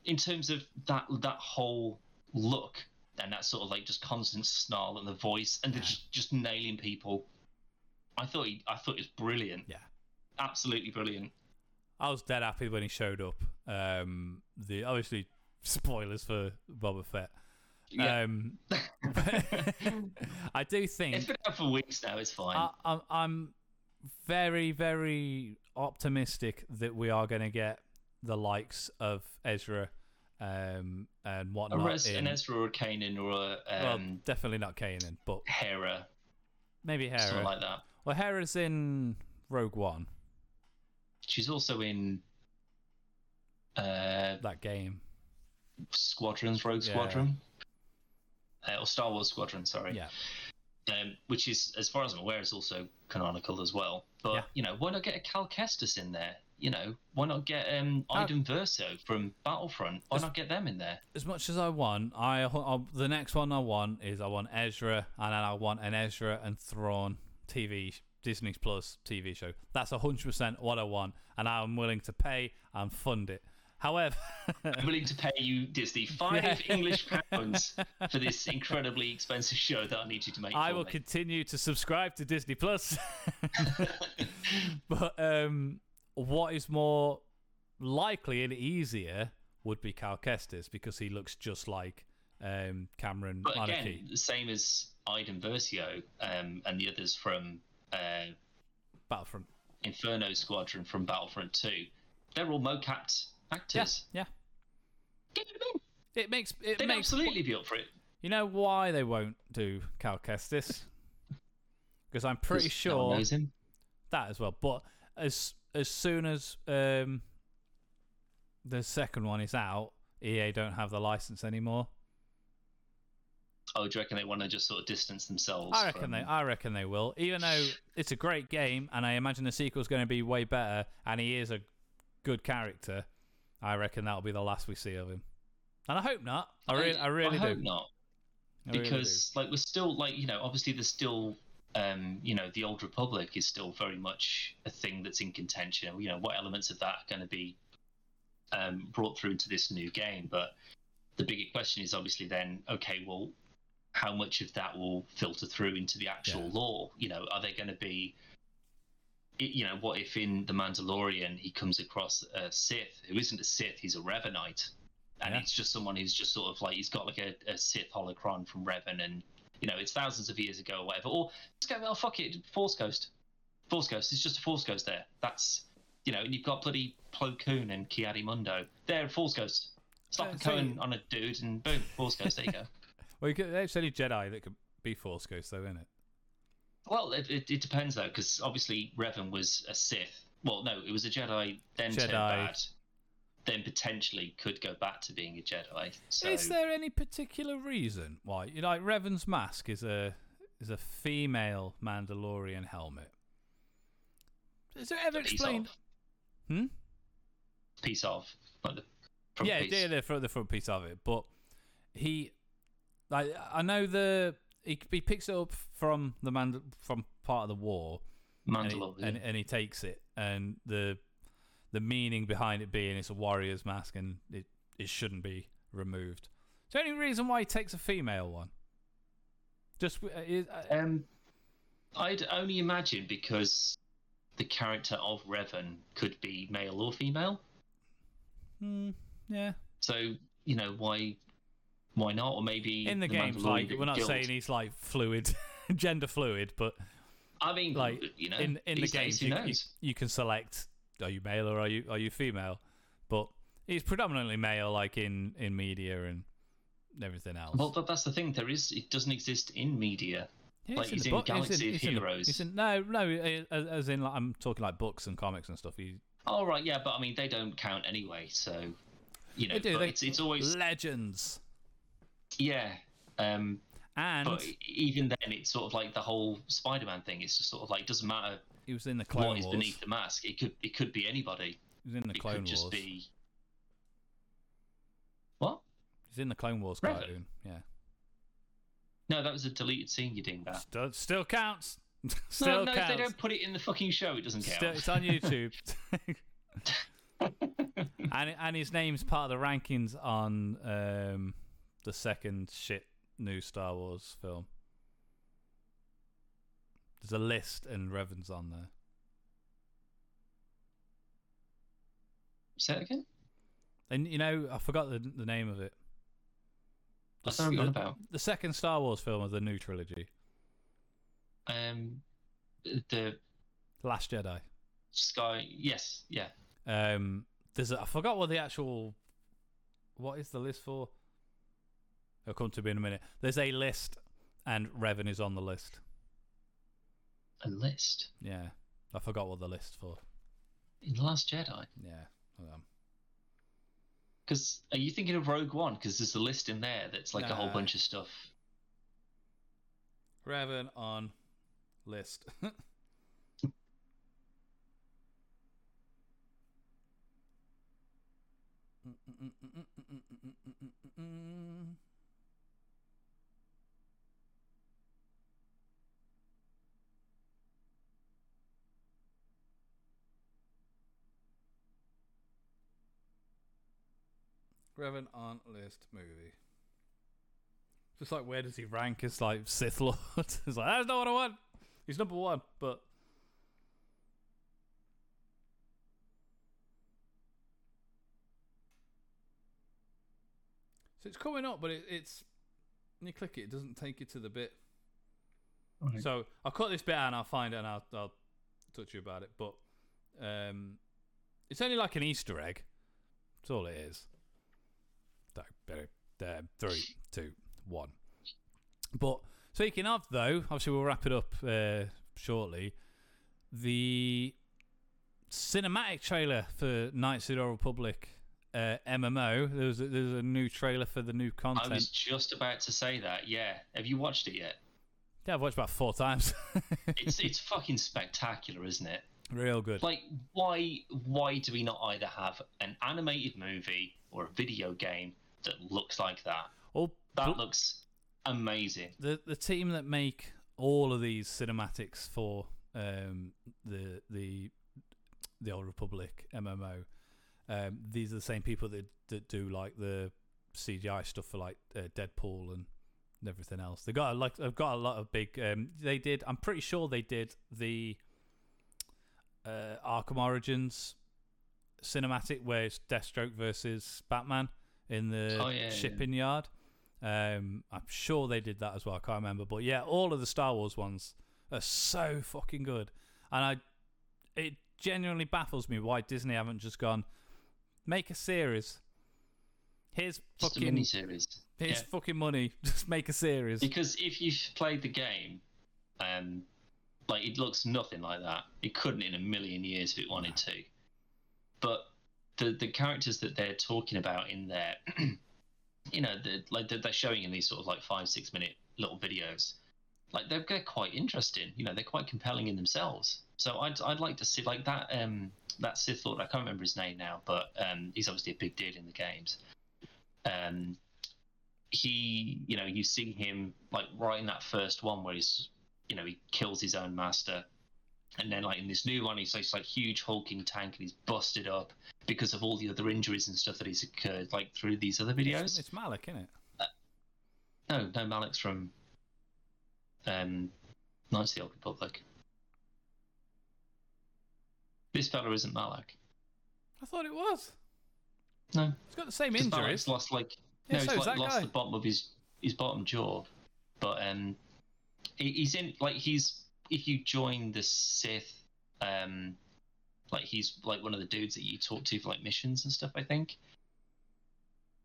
in terms of that that whole look and that sort of like just constant snarl and the voice and the just, just nailing people, I thought he, I thought it was brilliant. Yeah. absolutely brilliant. I was dead happy when he showed up. Um, the obviously spoilers for Boba Fett. Yeah, Um, I do think it's been out for weeks now. It's fine. I, I'm, I'm very, very optimistic that we are going to get the likes of Ezra um, and a whatnot. Res, in, an Ezra or a Kanan or a well, um, definitely not Kanan, but Hera, maybe something Hera. like that. well, Hera's in Rogue One, She's also in uh, that game. Squadrons, Rogue Yeah. Squadron, uh, or Star Wars Squadron. Sorry. Yeah, um, which is, as far as I'm aware, is also canonical as well. But Yeah. you know, why not get a Cal Kestis in there? You know, why not get um, Uh, Iden Versio from Battlefront? Why as- not get them in there? as much as I want, I, I the next one I want is I want Ezra, and then I want an Ezra and Thrawn TV Disney Plus TV show. That's hundred percent what I want, and I'm willing to pay and fund it. However, I'm willing to pay you Disney five. English pounds for this incredibly expensive show that I need you to make. I will me. continue to subscribe to Disney Plus. but um, what is more likely and easier would be Cal Kestis because he looks just like um, Cameron But again, the same as Iden Versio um, and the others from uh, Battlefront. Inferno Squadron from Battlefront 2. They're all mocapped actors. Yeah, Get them in. it makes it They'd makes. absolutely be up for it. You know why they won't do Cal Kestis? Because I'm pretty sure that as well. But as as soon as um, the second one is out, EA don't have the license anymore. Oh, do you reckon they want to just sort of distance themselves? I reckon from... they. I reckon they will. Even though it's a great game, and I imagine the sequel's going to be way better, and he is a good character. I reckon that'll be the last we see of him. And I hope not. I really, I really hope do. not, I really do. because like we're still like you know obviously there's still um you know the old republic is still very much a thing that's in contention. You know what elements of that are going to be um brought through into this new game, but the bigger question is obviously then okay well how much of that will filter through into the actual Yeah. lore you know are they going to be i- you know what if in the mandalorian he comes across a sith who isn't a sith he's a revanite and Yeah. it's just someone who's just sort of like he's got like a, a sith holocron from revan and you know it's thousands of years ago or whatever or let's go oh fuck it force ghost force ghost it's just a force ghost there that's You know, and you've got bloody Plo Koon and Ki-Adi-Mundo. They're Force Ghosts. Stop Yeah, a so cone you- on a dude and boom, Force Ghost. There you go. Well, you could, there's only Jedi that could be Force Ghost though, isn't it? Well, it, it, it depends though, because obviously Revan was a Sith. Well, no, it was a Jedi, then turned Jedi. bad, then potentially could go back to being a Jedi. So Is there any particular reason why? You know, like Revan's mask is a is a female Mandalorian helmet. Is it ever piece explained? of, Hmm. piece of, like the front yeah, piece. yeah, the front, the front piece of it. But he, like, I know the he, he picks it up from the man from part of the war, and, he, Mandalore. and, and he takes it, and the the meaning behind it being it's a warrior's mask and it it shouldn't be removed. Is there any reason why he takes a female one? Just uh, is, uh, Um, I'd only imagine because the character of Revan could be male or female. hmm, yeah. So you know why, why not? Or maybe In the, the games, like we're not saying he's like fluid, gender fluid, but I mean, like you know, in in the games you, you, you can select are you male or are you are you female but he's predominantly male like in in media and everything else Well, that, that's the thing. There is, it doesn't exist in media. Yeah, like, he's in book- Galaxy in Heroes. he's in- no no as, as in like, i'm talking like books and comics and stuff he, Oh right, yeah, but I mean they don't count anyway. So you know, they do they, it's it's always legends yeah. Um, and but even then, it's sort of like the whole Spider-Man thing. It's just sort of like doesn't matter he was in the clone what is wars beneath the mask. It could it could be anybody. he was in the it clone could just wars be what? he's in the clone wars Revan? cartoon yeah No, that was a deleted scene. You did that. still, still counts still no, no, if they don't put it in the fucking show, it doesn't count. Still, it's on YouTube. and and his name's part of the rankings on um, the second shit new Star Wars film. There's a list, and Revan's on there. Say it again. And you know, I forgot the the name of it. That on about? The second Star Wars film of the new trilogy, Um, the Last Jedi. sky. Yes, yeah. Um, there's a, I forgot what the actual what is the list for. It'll come to me in a minute. There's a list, and Revan is on the list. A list Yeah, I forgot what the list for. in the Last Jedi. Yeah, Because are you thinking of Rogue One? Because there's a list in there that's like a whole bunch of stuff. Revan on list. Revan mm, mm, mm, on list movie. Just like where does he rank as like Sith Lord? it's like that's not what I want. He's number one, but so it's coming up, but it, it's when you click it, it doesn't take you to the bit. Right. So I'll cut this bit out and I'll find it and I'll, I'll talk to you about it. But um, it's only like an Easter egg. That's all it is. Uh, three, two, one. But speaking of, though, obviously we'll wrap it up uh, shortly. The cinematic trailer for Knights of the Old Republic uh, MMO. There's a, there's a new trailer for the new content. I was just about to say that. Yeah. Have you watched it yet? Yeah, I've watched about four times. It's it's fucking spectacular, isn't it? Real good. Like, why why do we not either have an animated movie or a video game that looks like that? All That looks amazing. the the team that make all of these cinematics for um, the the the Old Republic MMO, um, these are the same people that that do like the CGI stuff for like uh, Deadpool and everything else. They got a, like they've got a lot of big. Um, they did. I'm pretty sure they did the uh, Arkham Origins cinematic where it's Deathstroke versus Batman in the Oh, yeah, yeah. shipping yard. Um, I'm sure they did that as well. I can't remember, but yeah, all of the Star Wars ones are so fucking good, and I, it genuinely baffles me why Disney haven't just gone make a series. Here's Just fucking mini series. here's Yeah. fucking money. Just make a series. Because if you've played the game, um, like it looks nothing like that. It couldn't in a million years if it wanted to. But the the characters that they're talking about in there, you know, the, like they're, they're showing in these sort of like five six minute little videos, like they're, they're quite interesting. You know, they're quite compelling in themselves. So I'd I'd like to see like that um that Sith Lord. I can't remember his name now, but um he's obviously a big deal in the games. Um, he you know you see him like right in that first one where he's you know he kills his own master and then like in this new one he's like, like huge hulking tank and he's busted up because of all the other injuries and stuff that he's occurred like through these other videos It's, it's Malak, isn't it? no no malak's from um knights of the old republic this fella isn't malak I thought it was. no He's got the same injuries. Malak's lost like Yeah, no, so he's like lost guy. the bottom of his his bottom jaw, but um, he's in like he's if you join the Sith, um, like he's like one of the dudes that you talk to for like missions and stuff. I think,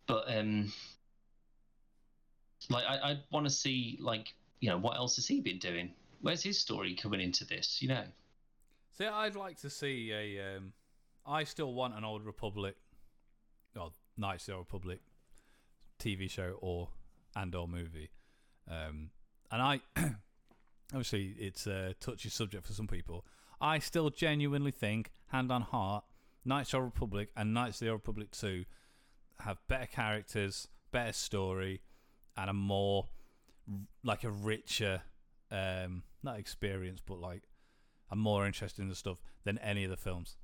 but um, like I I want to see like you know what else has he been doing? Where's his story coming into this? You know. See, I'd like to see a. Um, I still want an old Republic, or Knights of the Old Republic TV show or and or movie, um, and I obviously it's a touchy subject for some people. I still genuinely think, hand on heart, Knights of the Republic and Knights of the Old Republic Two have better characters, better story, and a more like a richer, um, not experience, but like I'm more interested in the stuff than any of the films.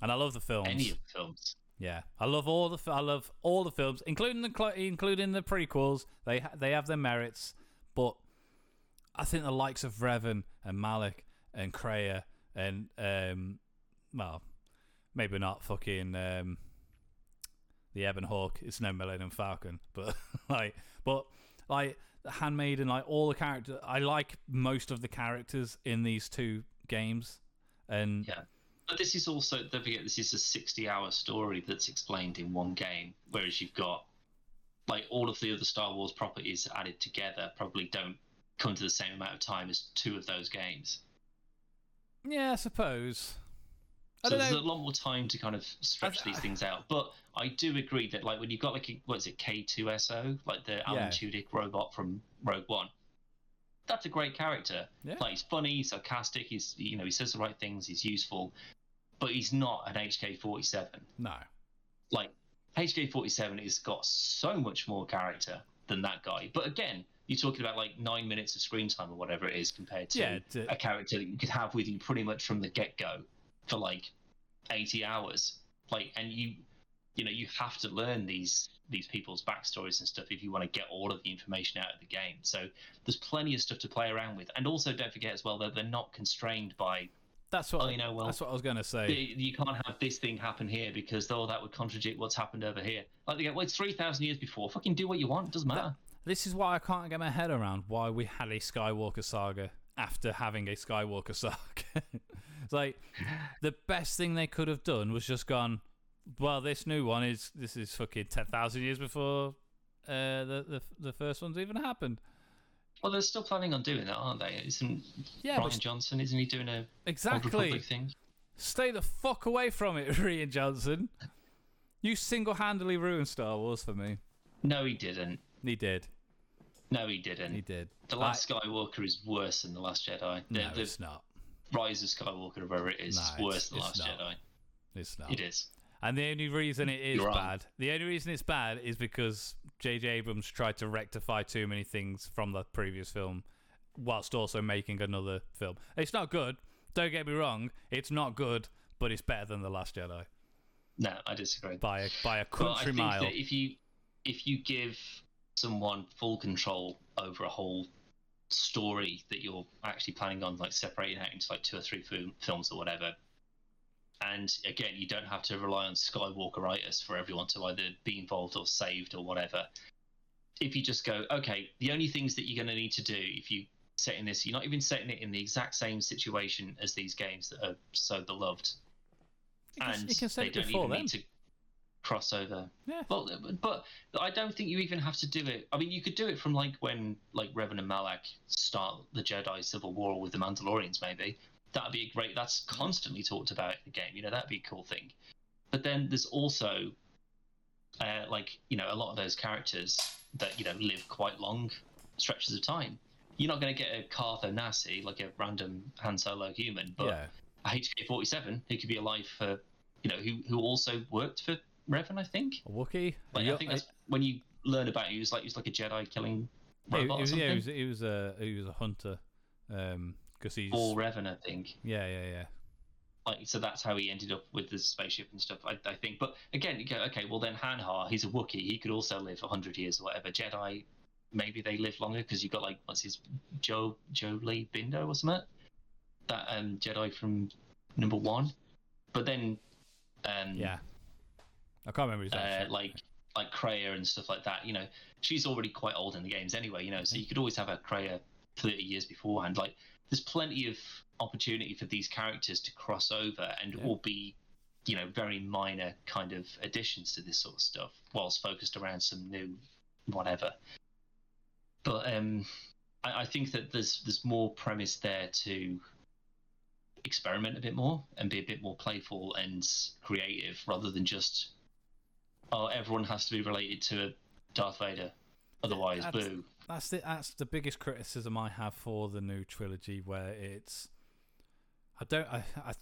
And I love the films. Any of the films. Yeah, I love all the I love all the films, including the including the prequels. They ha- they have their merits, but I think the likes of Revan and Malak and Kreia and um, well, maybe not fucking um, the Ebon Hawk. It's no Millennium Falcon, but like, but like the Handmaid and like all the characters. I like most of the characters in these two games, and Yeah. But this is also don't forget this is a sixty-hour story that's explained in one game, whereas you've got like all of the other Star Wars properties added together probably don't come to the same amount of time as two of those games. yeah, I suppose. I So there's know. a lot more time to kind of stretch I- these things out. But I do agree that like when you've got like a, what is it K2SO, like the Alan Yeah. Tudyk robot from Rogue One, that's a great character. Yeah. Like he's funny, he's sarcastic, he's you know he says the right things, he's useful, but he's not an HK47. No. Like HK47 has got so much more character than that guy. But again, you're talking about like nine minutes of screen time or whatever it is compared to Yeah, a character that you could have with you pretty much from the get go for like 80 hours. Like, and you, you know, you have to learn these these people's backstories and stuff if you want to get all of the information out of the game. So there's plenty of stuff to play around with. And also, don't forget as well that they're not constrained by That's what Oh, you know, well, that's what I was going to say. you can't have this thing happen here because oh that would contradict what's happened over here. Like they go, well, it's three thousand years before. Fucking do what you want. It doesn't matter. This is why I can't get my head around why we had a Skywalker saga after having a Skywalker saga. it's like the best thing they could have done was just gone. Well, this new one is this is fucking ten thousand years before uh, the, the the first one's even happened. Well, they're still planning on doing that, aren't they? Isn't Yeah, Rian but Johnson? Isn't he doing a exactly. Thing? Stay the fuck away from it, Rian Johnson. You single-handedly ruined Star Wars for me. No, he didn't. He did. No, he didn't. He did. The Last Skywalker is worse than the Last Jedi. The, no, the it's not. Rise of Skywalker, or whatever it is, No, is worse than the Last not. Jedi. It's not. It is. And the only reason it is bad, the only reason it's bad is because J.J. Abrams tried to rectify too many things from the previous film, whilst also making another film. It's not good. Don't get me wrong. It's not good, but it's better than the Last Jedi No, I disagree. by a by a country think mile. that if you if you give someone full control over a whole story that you're actually planning on like separating out into like two or three film, films or whatever, and again you don't have to rely on Skywalkeritis for everyone to either be involved or saved or whatever. If you just go, okay, the only things that you're going to need to do if you setting this. You're not even setting it in the exact same situation as these games that are so beloved. Can, and you can set they don't even need to cross over. Yeah. Well, but I don't think you even have to do it. I mean, you could do it from like when like Revan and Malak start the Jedi Civil War with the Mandalorians, maybe. That'd be a great. That's constantly talked about in the game. You know, that'd be a cool thing. But then there's also, uh, like you know, a lot of those characters that you know live quite long stretches of time. You're not going to get a Carth Onasi like a random Han Solo human, but yeah. a HK47 who could be alive for, you know, who who also worked for Revan, I think. A Wookiee. Like, I think that's when you learn about it, he was like he was like a Jedi killing robot he or was, something. yeah, he was, he was a he was a hunter. Um, because he's or Revan, I think. yeah, yeah, yeah. Like so, that's how he ended up with the spaceship and stuff. I, I think. But again, you go okay. Well, then Hanharr, he's a Wookiee. He could also live hundred years or whatever. Jedi, maybe they live longer because you've got like what's his Joe Jolee Bindo or something. That um Jedi from number one. But then, um, Yeah. I can't remember his uh, name. like like Kreia and stuff like that. You know, she's already quite old in the games anyway. You know, so you could always have a Kreia thirty years beforehand. Like, there's plenty of opportunity for these characters to cross over and Yeah. all be, you know, very minor kind of additions to this sort of stuff, whilst focused around some new whatever. But um, I, I think that there's there's more premise there to experiment a bit more and be a bit more playful and creative rather than just oh everyone has to be related to a Darth Vader otherwise boo That's the that's the biggest criticism I have for the new trilogy, where it's. I don't. I, I,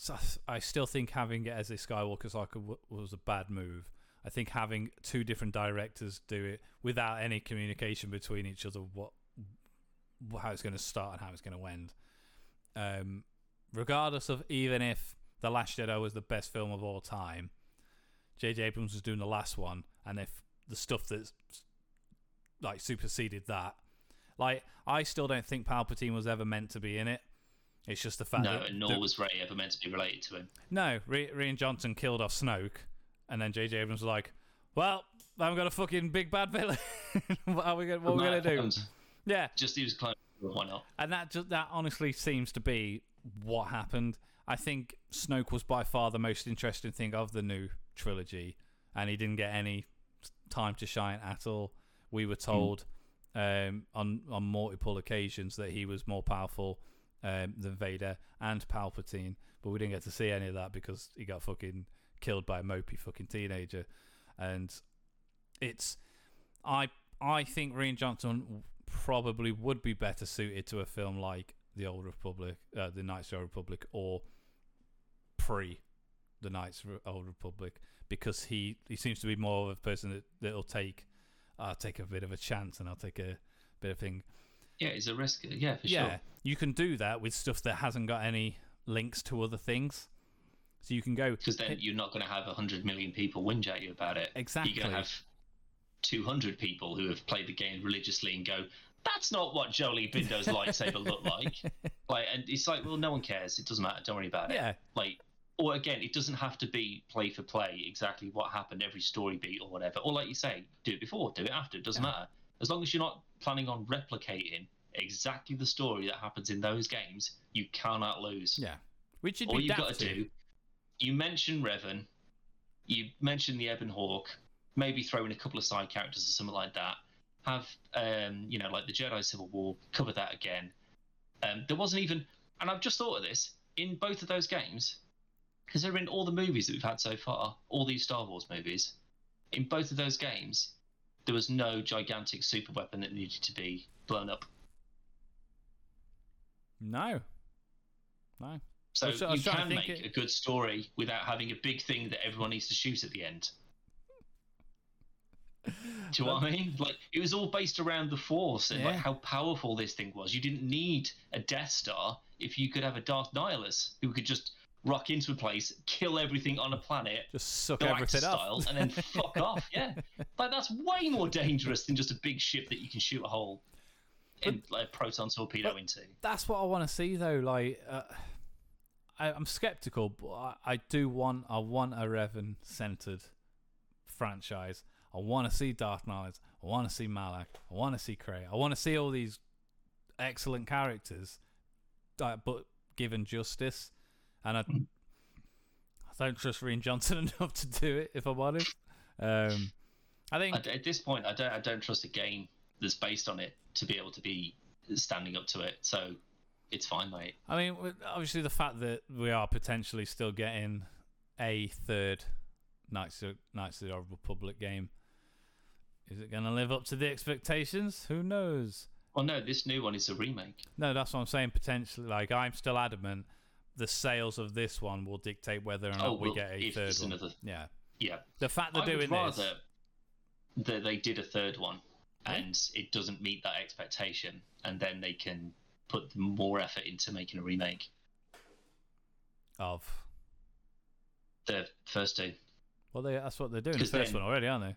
I still think having it as a Skywalker w- was a bad move. I think having two different directors do it without any communication between each other, what, how it's going to start and how it's going to end. Um, regardless of even if the Last Jedi was the best film of all time, J.J. Abrams was doing the last one, and if the stuff that's like superseded that. Like, I still don't think Palpatine was ever meant to be in it. It's just the fact no that and nor that- was Rey ever meant to be related to him no, Re- Rian Johnson killed off Snoke, and then J.J. Abrams was like, "Well, I haven't got a fucking big bad villain. what are we gonna, what are we gonna do?" Yeah, just he was clone why not and that just, that honestly seems to be what happened. I think Snoke was by far the most interesting thing of the new trilogy, and he didn't get any time to shine at all. We were told um, on on multiple occasions that he was more powerful um, than Vader and Palpatine, but we didn't get to see any of that because he got fucking killed by a mopey fucking teenager, and it's I I think Rian Johnson probably would be better suited to a film like The Old Republic, uh, The Knights of the Old Republic, or pre The Knights of the Old Republic, because he, he seems to be more of a person that that'll take I'll take a bit of a chance and I'll take a bit of thing. yeah it's a risk uh, yeah for yeah, sure. you can do that with stuff that hasn't got any links to other things. So you can go because then eh, you're not going to have 100 million people whinge at you about it. Exactly. you're going to have 200 people who have played the game religiously and go that's not what Jolee Bindo's lightsaber looked like. Like and it's like well no one cares. It doesn't matter. Don't worry about it. Yeah, like or again it doesn't have to be play for play exactly what happened every story beat or whatever. Or like you say do it before do it after it doesn't Yeah. matter. As long as you're not planning on replicating exactly the story that happens in those games you cannot lose. Yeah. Which you'd all you've got to do you mention Revan you mention the Ebon Hawk maybe throw in a couple of side characters or something like that. Have um you know like the Jedi Civil War cover that again. Um there wasn't even and I've just thought of this in both of those games because they're in all the movies that we've had so far, all these Star Wars movies, in both of those games, there was no gigantic super weapon that needed to be blown up. No, no. So I was- I was you can make it- a good story without having a big thing that everyone needs to shoot at the end. Do you know what I mean? Like it was all based around the Force and like how powerful this thing was. You didn't need a Death Star if you could have a Darth Nihilus who could just rock into a place, kill everything on a planet, Just suck everything style, up. and then fuck off. Yeah, like that's way more dangerous than just a big ship that you can shoot a hole in like a proton torpedo into. That's what I want to see, though. Like, uh, I, I'm skeptical, but I, I do want I want a Revan centered franchise. I want to see Darth Knight. I want to see Malak. I want to see Kreia. I want to see all these excellent characters, uh, but given justice, and I. I don't trust Rian Johnson enough to do it. If I'm honest, um, I think at this point, I don't I don't trust a game that's based on it to be able to be standing up to it. So it's fine, mate. I mean, obviously, the fact that we are potentially still getting a third Knights of, Knights of the Old Republic game, is it going to live up to the expectations? Who knows? Well, no, this new one is a remake. No, that's what I'm saying. Potentially, like I'm still adamant, the sales of this one will dictate whether or oh, not Oh, we get a third one. another- Yeah, Yeah, the fact they're I doing this. that they did a third one Yeah. and it doesn't meet that expectation, and then they can put more effort into making a remake. Of The first two. well, they, that's what they're doing. The first then- one already, aren't they?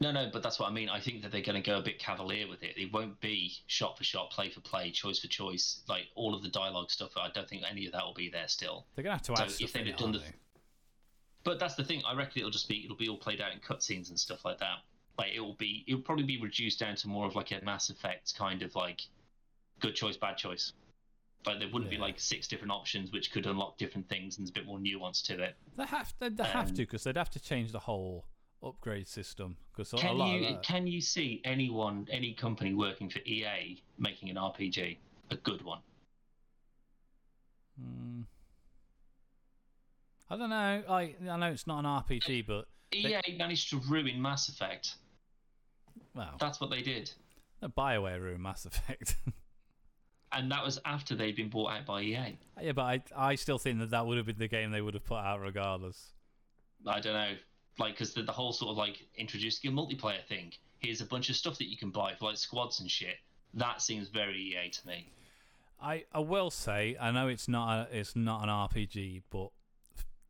No, no, but that's what I mean. I think that they're going to go a bit cavalier with it. It won't be shot for shot, play for play, choice for choice, like all of the dialogue stuff. I don't think any of that will be there still. They're gonna have to So add if stuff they'd in have it, done the- they? But that's the thing. I reckon it'll just be it'll be all played out in cutscenes and stuff like that. Like it will be it'll probably be reduced down to more of like a Mass Effect kind of like good choice, bad choice. Like there wouldn't be like six different options which could unlock different things and there's a bit more nuance to it. They have they, they have Um, to because they'd have to change the whole upgrade system because a Can lot you of that. can you see anyone any company working for EA making an RPG a good one? Hmm. I don't know. I I know it's not an RPG, but EA managed to ruin Mass Effect. well, That's what they did. no, Bioware ruined Mass Effect. And that was after they'd been bought out by EA. yeah, but I I still think that that would have been the game they would have put out regardless. I don't know, like because the, the whole sort of like introducing a multiplayer thing. Here's a bunch of stuff that you can buy for like squads and shit. That seems very EA to me. I, I will say I know it's not a, it's not an RPG, but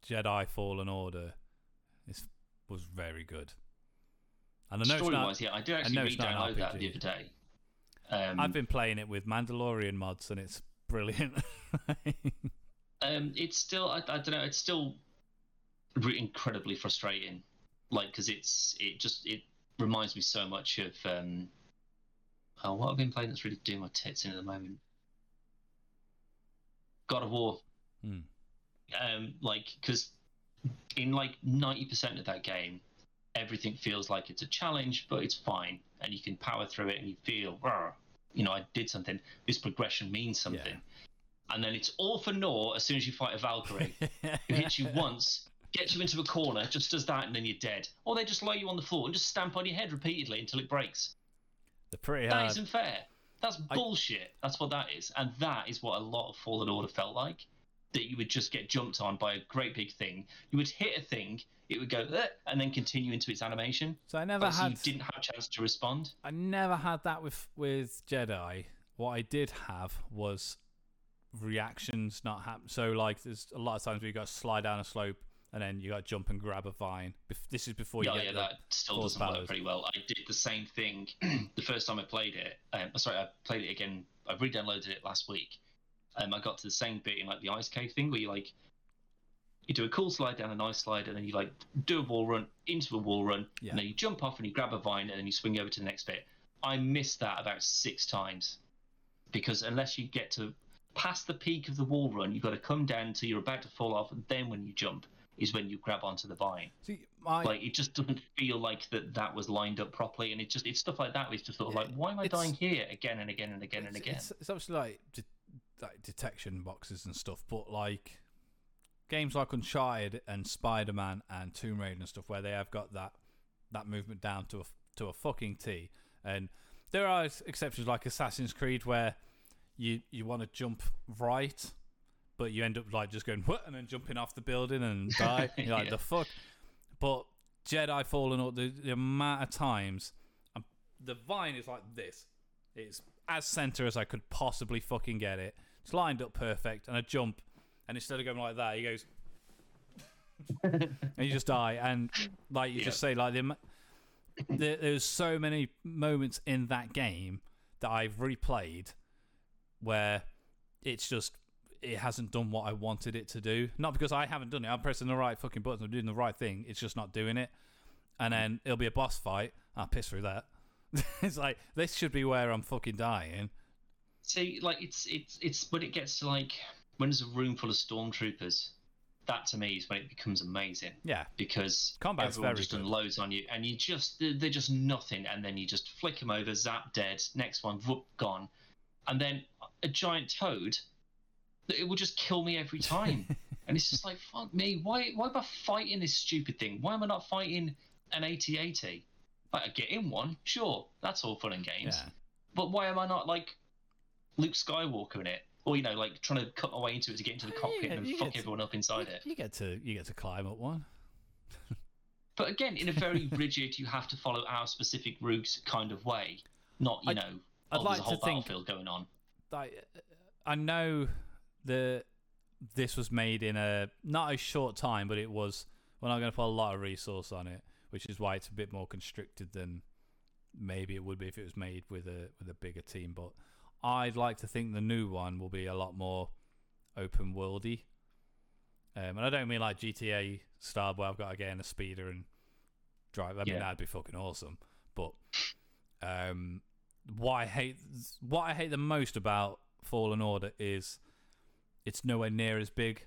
Jedi Fallen Order is was very good. And I know Story not, wise, yeah, I did actually know it's re-download that the other day. Um, I've been playing it with Mandalorian mods, and it's brilliant. um, it's still I, I don't know. It's still incredibly frustrating, like because it's it just it reminds me so much of um, oh, what I've been playing that's really doing my tits in at the moment. God of War. Hmm. Um, like because in like ninety percent of that game, everything feels like it's a challenge, but it's fine, and you can power through it, and you feel, you know, I did something. This progression means something. And then it's all for naught as soon as you fight a Valkyrie who hits you once, gets you into a corner, just does that, and then you're dead. Or they just lay you on the floor and just stamp on your head repeatedly until it breaks. They're pretty That hard. isn't fair. That's I- bullshit. That's what that is. And that is what a lot of Fallen Order felt like. That you would just get jumped on by a great big thing. You would hit a thing, it would go, and then continue into its animation. So I never But so had you didn't have a chance to respond. I never had that with with Jedi. What I did have was reactions not happen. So like, there's a lot of times where you got to slide down a slope and then you got to jump and grab a vine. This is before you yeah, get yeah, the, that still doesn't powers. work very well. I did the same thing the first time I played it. Um, sorry, I played it again. I re-downloaded it last week. Um, I got to the same bit in like the ice cave thing where you like you do a cool slide down an ice slide and then you like do a wall run into a wall run Yeah. and then you jump off and you grab a vine and then you swing over to the next bit. I missed that about six times because unless you get to past the peak of the wall run, you've got to come down until you're about to fall off, and then when you jump is when you grab onto the vine See, my, like it just doesn't feel like that that was lined up properly and it just it's stuff like that where it's just sort of Yeah, like why am i it's- dying here again and again and again and again It's, it's obviously like, de- like detection boxes and stuff, but like games like Uncharted and Spider Man and Tomb Raider and stuff, where they have got that that movement down to a to a fucking T. And there are exceptions like Assassin's Creed where you you want to jump right, but you end up like just going what and then jumping off the building and die. You're like Yeah. the fuck. But Jedi Fallen Order, the, the amount of times, um, the vine is like this. It's as center as I could possibly fucking get it. It's lined up perfect, and I jump, and instead of going like that, he goes, and you just die. And like you just say, like the, there, there's so many moments in that game that I've replayed where it's just it hasn't done what I wanted it to do. Not because I haven't done it. I'm pressing the right fucking buttons. I'm doing the right thing. It's just not doing it. And mm. then it'll be a boss fight. I'll piss through that. it's like this should be where I'm fucking dying, See, like it's it's it's when it gets to like when there's a room full of stormtroopers. That to me is when it becomes amazing. Yeah, because Combat's everyone very just unloads on you, and you just they're, they're just nothing, and then you just flick them over, zap dead. Next one, whoop, gone, and then a giant toad. It will just kill me every time, and it's just like fuck me. Why why am I fighting this stupid thing? Why am I not fighting an AT-AT? Like I get in one, sure, that's all fun and games, yeah. but why am I not like Luke Skywalker in it? Or you know, like trying to cut my way into it to get into the Yeah, cockpit and fuck to- everyone up inside You, it. you get to you get to climb up one. But again, in a very rigid, you have to follow our specific route kind of way, not you I'd- know, I'd oh, like there's a whole to think- battlefield going on. like I know that this was made in a not a short time, but it was we're not going to put a lot of resource on it, which is why it's a bit more constricted than maybe it would be if it was made with a with a bigger team. But I'd like to think the new one will be a lot more open worldy. Um, and I don't mean like GTA style where I've got to get in a speeder and drive. I mean Yeah. that'd be fucking awesome. But um, what I hate what I hate the most about Fallen Order is it's nowhere near as big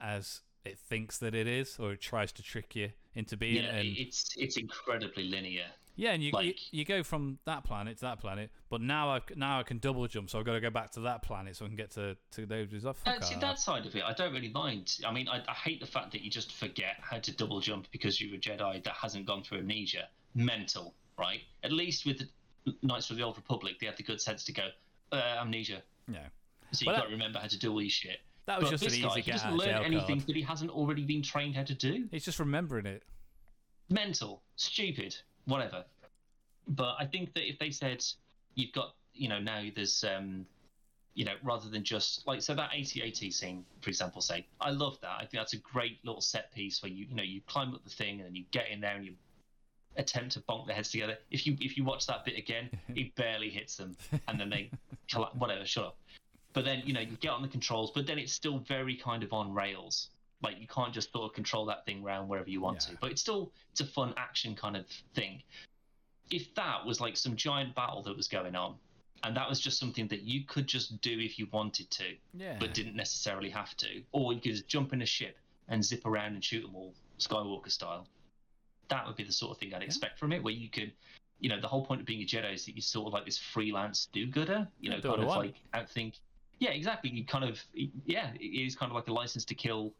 as it thinks that it is, or it tries to trick you into being. Yeah, and it's it's incredibly linear. yeah, and you, you like- you go from that planet to that planet, but now I now I can double jump, so I've got to go back to that planet so I can get to to those. Oh, fuck see that side of it, I don't really mind. I mean, I, I hate the fact that you just forget how to double jump because you're a Jedi that hasn't gone through amnesia. Mental, right? At least with the Knights of the Old Republic, they had the good sense to go uh, amnesia, yeah, so Well, you've got to remember how to do all your shit. that was But just this an guy, he doesn't learn anything card. that he hasn't already been trained how to do. He's just remembering it. mental, stupid, whatever. But I think that if they said you've got, you know, now there's, um, you know, rather than just like so that AT-AT scene, for example, say I love that. I think that's a great little set piece where you, you know, you climb up the thing and then you get in there and you attempt to bonk their heads together. If you if you watch that bit again, it barely hits them, and then they colla- whatever, shut up. But then you know you get on the controls, but then it's still very kind of on rails. Like you can't just sort of control that thing round wherever you want Yeah. to. But it's still it's a fun action kind of thing. If that was like some giant battle that was going on, and that was just something that you could just do if you wanted to, Yeah, but didn't necessarily have to, or you could just jump in a ship and zip around and shoot them all Skywalker style. That would be the sort of thing I'd expect from it, where you could, you know, the whole point of being a Jedi is that you're sort of like this freelance do-gooder, you know, do kind I of want. like outthink. Yeah, exactly. You kind of, yeah, it is kind of like a license to kill.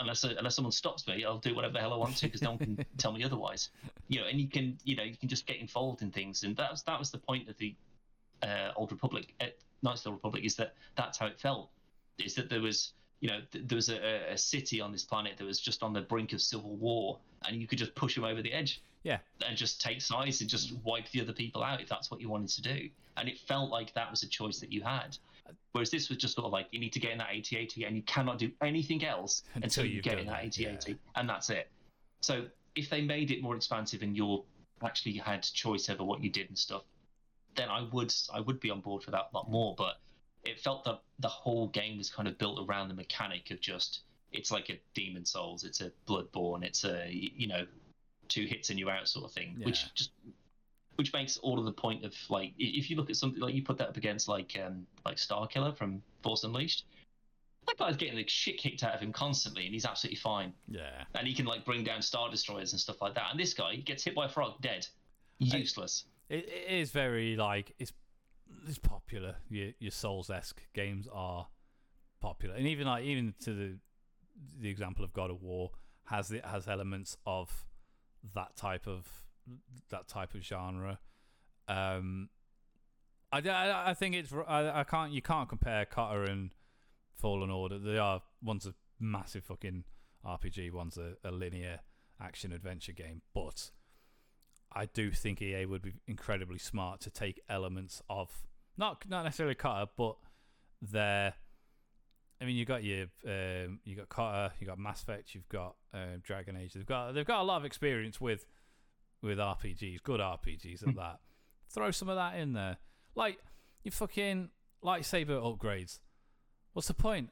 Unless unless someone stops me, I'll do whatever the hell I want to because no one can tell me otherwise. You know, and you can, you know, you can just get involved in things, and that was that was the point of the uh, Old Republic, uh, Knights of the Old Republic, is that that's how it felt. Is that there was, you know, th- there was a, a city on this planet that was just on the brink of civil war, and you could just push them over the edge yeah, and just take sides and just wipe the other people out if that's what you wanted to do. And it felt like that was a choice that you had. Whereas this was just sort of like you need to get in that AT-AT and you cannot do anything else Until until, you get in that that, AT-AT, yeah. and that's it. So if they made it more expansive and you actually had choice over what you did and stuff, then I would I would be on board for that a lot more. But it felt that the whole game was kind of built around the mechanic of just it's like a Demon Souls, it's a Bloodborne, it's a you know two hits and you're out sort of thing, Yeah. which just which makes all of the point of like if you look at something like you put that up against like um like Star Killer from Force Unleashed. That guy's getting the shit kicked out of him constantly, and he's absolutely fine. yeah. And he can like bring down star destroyers and stuff like that. And this guy gets hit by a frog, dead, useless. It, it is very like it's it's popular. Your your Souls esque games are popular, and even like even to the the example of God of War has it has elements of that type of that type of genre. Um, I, I, I think it's I, I can't you can't compare KOTOR and Fallen Order. They are one's a massive fucking RPG, one's a, a linear action adventure game, but I do think EA would be incredibly smart to take elements of not not necessarily KOTOR, but their. I mean, you got your um, you got KOTOR, you got Mass Effect, you've got uh, Dragon Age. They've got they've got a lot of experience with with RPGs, good RPGs at that. Throw some of that in there, like you fucking lightsaber upgrades. What's the point?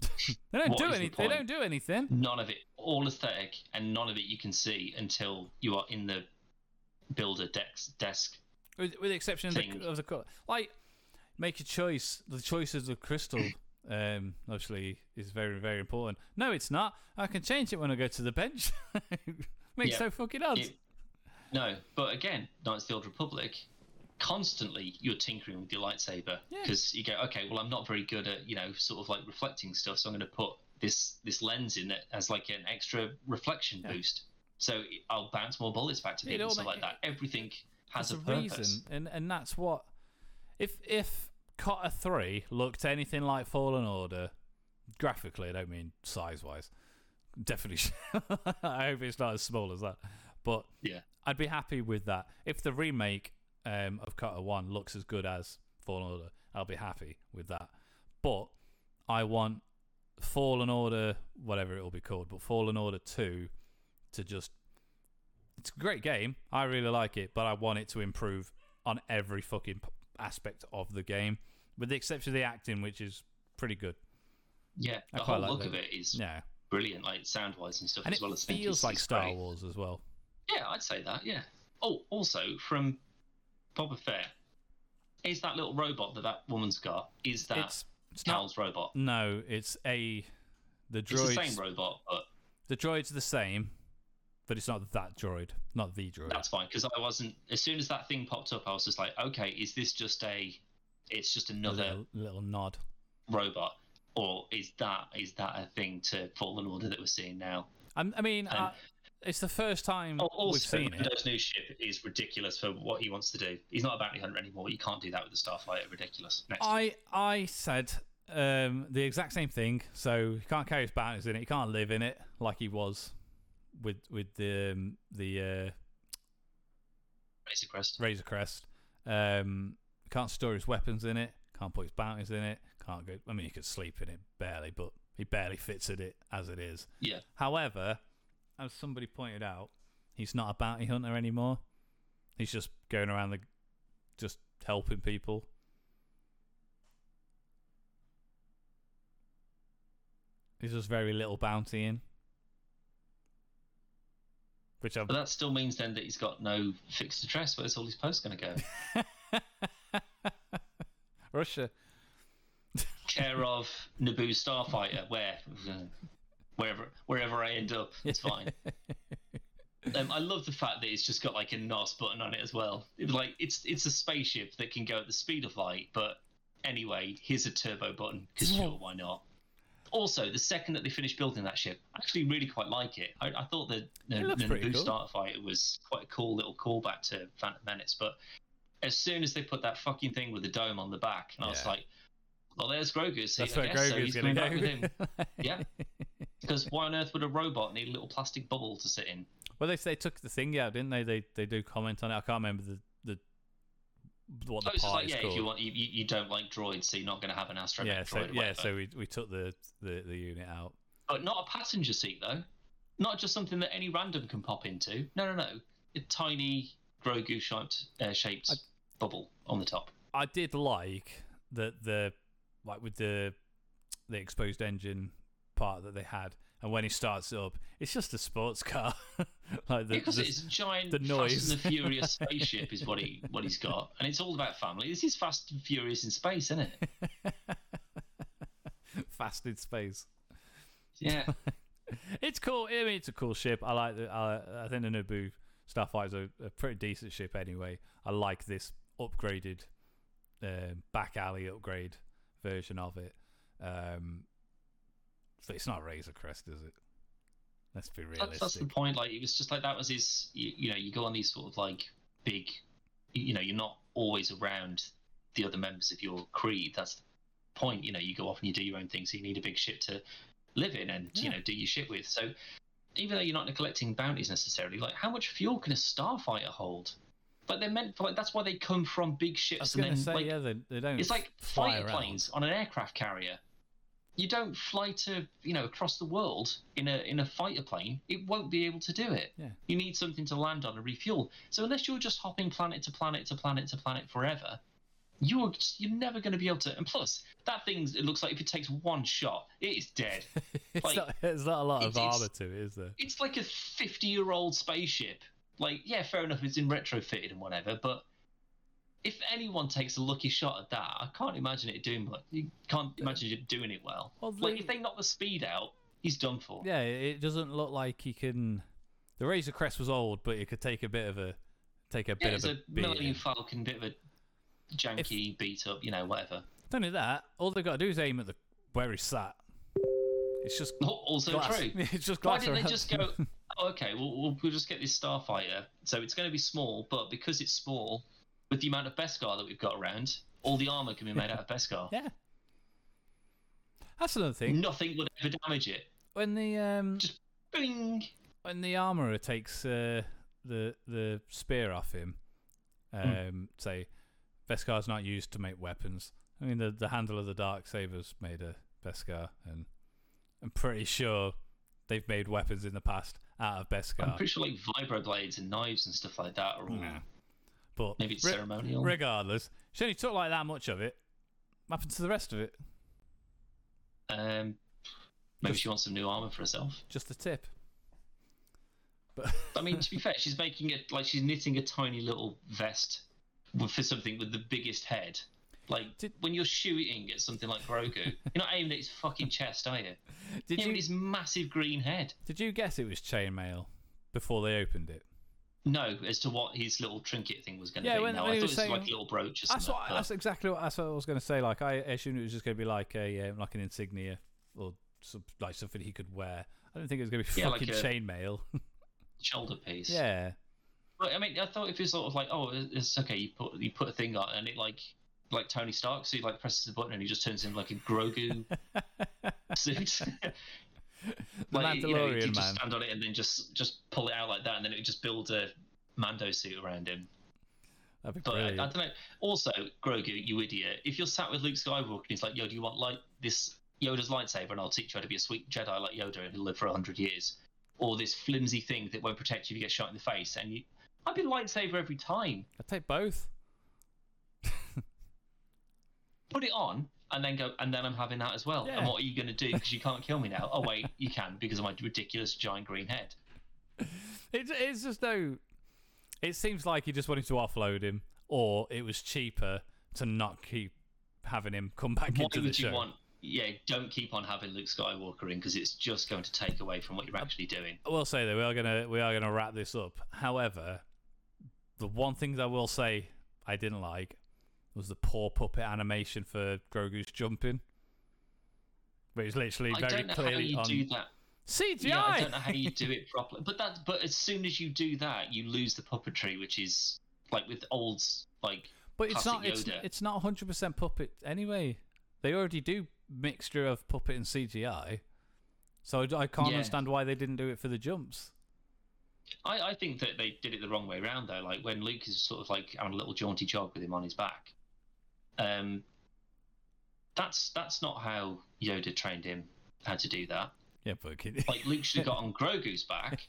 they don't do is the anything. They don't do anything. None of it, all aesthetic, and none of it you can see until you are in the builder desk. desk. with, with the exception of the, of the co- like make a choice. The choices of crystal, um, obviously, is very very important. No, it's not. I can change it when I go to the bench. Makes Yeah. no fucking odds. It- no, but again, Knights of the Old Republic, constantly you're tinkering with your lightsaber Yeah. because you go, okay, well, I'm not very good at you know sort of like reflecting stuff, so I'm going to put this this lens in it as like an extra reflection Yeah. boost. So I'll bounce more bullets back to people, all stuff like that. Everything has a, a, purpose. reason, and and that's what. If if KOTOR Three looked anything like Fallen Order, graphically, I don't mean size wise. Definitely, I hope it's not as small as that. But Yeah. I'd be happy with that. If the remake um, of KOTOR One looks as good as Fallen Order, I'll be happy with that. But I want Fallen Order, whatever it will be called, but Fallen Order Two, to just. It's a great game. I really like it, but I want it to improve on every fucking aspect of the game, with the exception of the acting, which is pretty good. Yeah, I the whole like look that. of it is Yeah, brilliant, like sound wise and stuff, and as well as feels like Star great. Wars as well. Yeah, I'd say that. Yeah. Oh, also from Boba Fett, is that little robot that that woman's got? Is that It's it's not. Robot? No, it's a the It's droid. the same robot, but The droid's the same, but it's not that droid, not the droid. that's fine because I wasn't. As soon as that thing popped up, I was just like, okay, is this just a? It's just another little, little nod. robot, or is that is that a thing to Fallen Order that we're seeing now? I'm, I mean, I, it's the first time Oh, we've also, seen it. Lando's new ship is ridiculous for what he wants to do. He's not a bounty hunter anymore. You can't do that with the Starfighter. Ridiculous. Next. I I said um, the exact same thing. So he can't carry his bounties in it. He can't live in it like he was with with the um, the uh, Razor Crest. Razor Crest. Um, can't store his weapons in it. Can't put his bounties in it. Can't go. I mean, he could sleep in it barely, but he barely fits in it as it is. Yeah. However, as somebody pointed out, he's not a bounty hunter anymore. He's just going around the, just helping people. He's just very little bounty in. Which I'm But that still means then that he's got no fixed address. Where's all his posts going to go? Russia. Care of Naboo Starfighter. Where? Wherever, wherever I end up, it's fine. Um, I love the fact that it's just got like a NOS button on it as well. It's like it's it's a spaceship that can go at the speed of light, but anyway, here's a turbo button because sure, why not? Also, the second that they finished building that ship, I actually really quite like it. I, I thought the, the, It the Naboo cool. Starfighter was quite a cool little callback to Phantom Menace, but as soon as they put that fucking thing with the dome on the back, and I was like, well, there's Grogu's seat, That's I where so Grogu's he's going to back with him. Yeah. Because why on earth would a robot need a little plastic bubble to sit in? Well, they they took the thing out, didn't they? They they do comment on it. I can't remember the the what the Oh, it's just part like, yeah, called. if you want, you, you don't like droids, so you're not going to have an astromech yeah, so droid. yeah, so we we took the the, the unit out. But not a passenger seat though. Not just something that any random can pop into. No, no, no. A tiny Grogu shaped uh, shaped bubble on the top. I did like that the like with the the exposed engine part that they had, and when he starts up, it's just a sports car. like the, because the- it's a giant the noise. Fast and the Furious spaceship is what he what he's got, and it's all about family. This is Fast and Furious in space, isn't it? fast in space. Yeah. It's cool. I mean, it's a cool ship. I like the. I, I think the Naboo Starfighter's a, a pretty decent ship anyway. I like this upgraded um, back alley upgrade version of it. Um, so it's not Razor Crest, is it? Let's be that's, realistic. that's the point. Like it was just like that was his. You, you know, you go on these sort of like big. You, you know, you're not always around the other members of your creed. That's the point. You know, you go off and you do your own thing, so you need a big ship to live in and you know do your shit with. So even though you're not collecting bounties necessarily, like how much fuel can a starfighter hold? But they're meant for like that's why they come from big ships and then say, like yeah, they, they don't. it's like fighter around. planes on an aircraft carrier. You don't fly to you know across the world in a in a fighter plane. It won't be able to do it. Yeah. You need something to land on and refuel. So unless you're just hopping planet to planet to planet to planet forever, you're just- you're never going to be able to. And plus, that thing it looks like if it takes one shot, it is dead. it's, like, not, there's not a lot of it's- it's- armor to it, is there? it's like a 50 year old spaceship. Like, yeah, fair enough, it's in retrofitted and whatever, but if anyone takes a lucky shot at that, I can't imagine it doing much. You can't imagine it doing it well. Well, like if they knock the speed out, he's done for. Yeah, it doesn't look like he can. The Razor Crest was old, but it could take a bit of a take a Yeah, bit it's of a a beating. Millennium Falcon, bit of a janky beat up, you know, whatever. Don't only that, all they've got to do is aim at the where he's sat. It's just Also glass. true. It's just Why didn't they just go? Oh, okay, we'll, we'll we'll just get this starfighter. So it's going to be small, but because it's small, with the amount of Beskar that we've got around, all the armor can be made out of Beskar. yeah. That's another thing. Nothing would ever damage it. When the um Just bing. when the armorer takes uh, the the spear off him, um, say Beskar's not used to make weapons. I mean, the the handle of the dark sabers made a Beskar, and I'm pretty sure they've made weapons in the past out of I'm pretty sure like vibroblades and knives and stuff like that are all. Nah. But Maybe it's re- ceremonial. regardless, she only took like that much of it. What happened to the rest of it? Um, maybe Just- she wants some new armor for herself. Just a tip. But I mean, to be fair, she's making it like she's knitting a tiny little vest for something with the biggest head. Like Did- when you're shooting at something like Grogu, you're not aiming at his fucking chest, are you? Did You're you at his massive green head. did you guess it was chainmail before they opened it? No, as to what his little trinket thing was going to Yeah, be. when- no, when I thought was it was like a saying- little brooch or That's what, but- that's exactly what that's what I was going to say. Like I assumed it was just going to be like a um, like an insignia or some, like something he could wear. I didn't think it was going to be Yeah, fucking a- chainmail. shoulder piece. yeah, But I mean, I thought if it's sort of like, oh, it's okay, you put you put a thing on, and it like like Tony Stark, so he like presses the button and he just turns into like a Grogu suit. the like you know, you just man. stand on it and then just just pull it out like that, and then it would just build a Mando suit around him. That'd be But uh, I, I don't know. Also, Grogu, you idiot! If you're sat with Luke Skywalker and he's like, "Yo, do you want like this Yoda's lightsaber, and I'll teach you how to be a sweet Jedi like Yoda, and he'll live for hundred years," or this flimsy thing that won't protect you if you get shot in the face, and you, I'd be lightsaber every time. I'd take both. Put it on. And then go, and then I'm having that as well. Yeah. And what are you going to do? Because you can't kill me now. Oh wait, you can because of my ridiculous giant green head. It, it's just no. It seems like he just wanted to offload him, or it was cheaper to not keep having him come back Why into the show. want? Yeah, don't keep on having Luke Skywalker in because it's just going to take away from what you're actually doing. I will say that we are gonna we are gonna wrap this up. However, the one thing that I will say I didn't like was the poor puppet animation for Grogu's jumping. But it's literally I very don't know how clearly you on do that. CGI. Yeah, I don't know how you do it properly. But that, but as soon as you do that, you lose the puppetry, which is like with old, like but it's not it's, it's not 100% puppet anyway. They already do mixture of puppet and CGI. So I, I can't Yeah. understand why they didn't do it for the jumps. I, I think that they did it the wrong way around though. Like when Luke is sort of like having a little jaunty jog with him on his back. Um, that's that's not how Yoda trained him how to do that. Yeah, but Like Luke should have got on Grogu's back,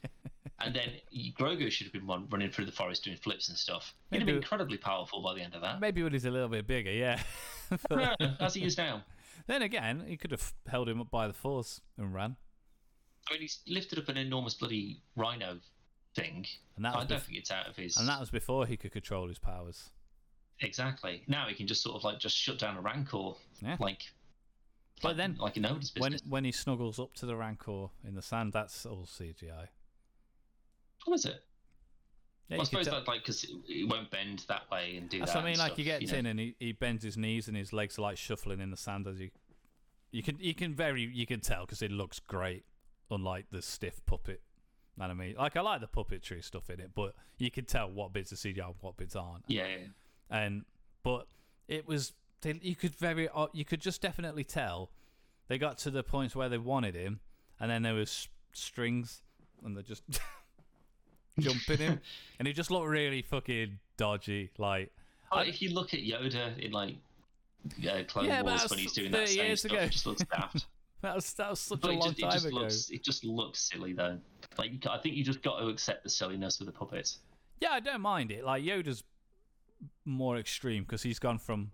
and then Grogu should have been run, running through the forest doing flips and stuff. He'd have been incredibly powerful by the end of that. maybe when he's a little bit bigger, yeah. But- As he is now. Then again, he could have held him up by the force and ran. I mean, he's lifted up an enormous bloody rhino thing. And that I don't bef- think it's out of his. and that was before he could control his powers. Exactly. Now he can just sort of like just shut down a rancor. Yeah. Like. But like, then like nobody's When business. when he snuggles up to the rancor in the sand, that's all CGI. What oh, is it? Yeah, Well, I suppose that like because it, won't bend that way and do that's that. I mean. Like stuff, he gets know. in and he, he bends his knees and his legs are like shuffling in the sand as you. You can you can very you can tell because it looks great, unlike the stiff puppet anime. Like I like the puppetry stuff in it, but you can tell what bits are CGI and what bits aren't. Yeah, yeah. And but it was they, you could very uh, you could just definitely tell they got to the points where they wanted him and then there was strings and they're just jumping him and it just looked really fucking dodgy like Oh, if you look at Yoda in like uh, Clone Yeah, Wars when he's doing that 30 same stuff, ago. it just looks daft. that was that was such but a it long just, it time just ago looks it just looks silly though. Like I think you just got to accept the silliness of the puppets. yeah i don't mind it like yoda's more extreme because he's gone from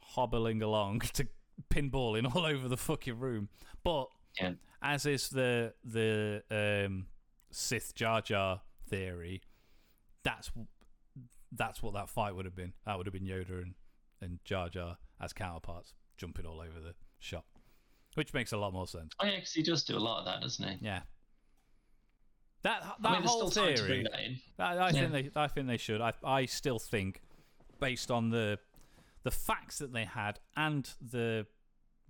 hobbling along to pinballing all over the fucking room but Yeah. as is the the um, Sith Jar Jar theory, that's that's what that fight would have been. That would have been Yoda and and Jar Jar as counterparts jumping all over the shop, which makes a lot more sense. Oh yeah, because he does do a lot of that, doesn't he? Yeah. That that I mean, whole theory. that I Yeah. think they I think they should. I I still think, based on the the facts that they had and the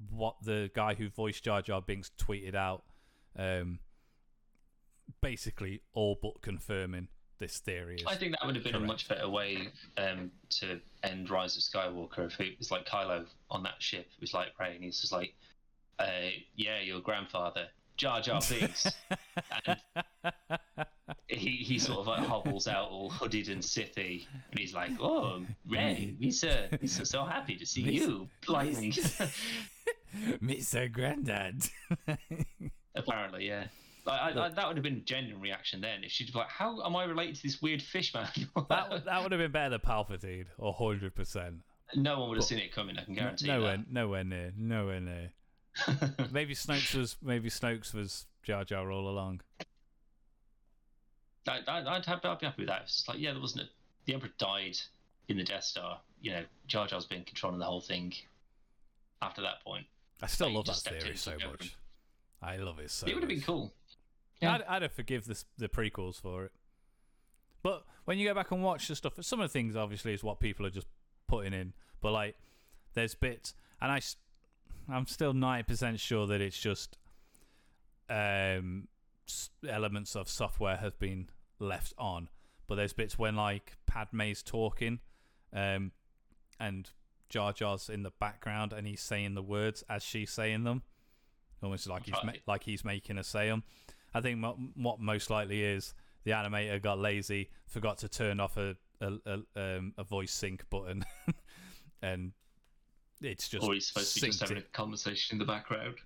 what the guy who voiced Jar Jar Binks tweeted out, um, basically all but confirming this theory. Is, I think that would have been correct. a much better way um, to end Rise of Skywalker if it was like Kylo on that ship. It was like Rey, and he's just like, uh, "Yeah, your grandfather, Jar Jar Binks." and he he sort of like hobbles out all hooded and sithy, and he's like, "Oh, Rey, Misa, Misa, so happy to see you." Blimey. Mr. Granddad. Apparently, yeah. Like, I, I, that would have been a genuine reaction then if she'd be like, "How am I related to this weird fish man?" that that would have been better than Palpatine, or hundred percent. no one would have seen it coming. I can guarantee Nowhere, nowhere near, nowhere near. Maybe Snoke was maybe Snoke was Jar Jar all along. I, I, I'd, have, I'd be happy with that. It's like, yeah, there wasn't a. The Emperor died in the Death Star. You know, Jar Jar's been controlling the whole thing after that point. I still Like, love that theory so much. I love it so. it would have been cool. I'd, I'd have forgive this, the prequels for it. But when you go back and watch the stuff, some of the things obviously is what people are just putting in. But like, there's bits, and I, I'm still ninety percent sure that it's just um, elements of software have been left on. But there's bits when like Padme's talking, um, and Jar Jar's in the background, and he's saying the words as she's saying them, almost like he's ma- like he's making her say them. I think what, what most likely is the animator got lazy, forgot to turn off a a, a, um, a voice sync button, and it's just Or he's supposed to be just having it. a conversation in the background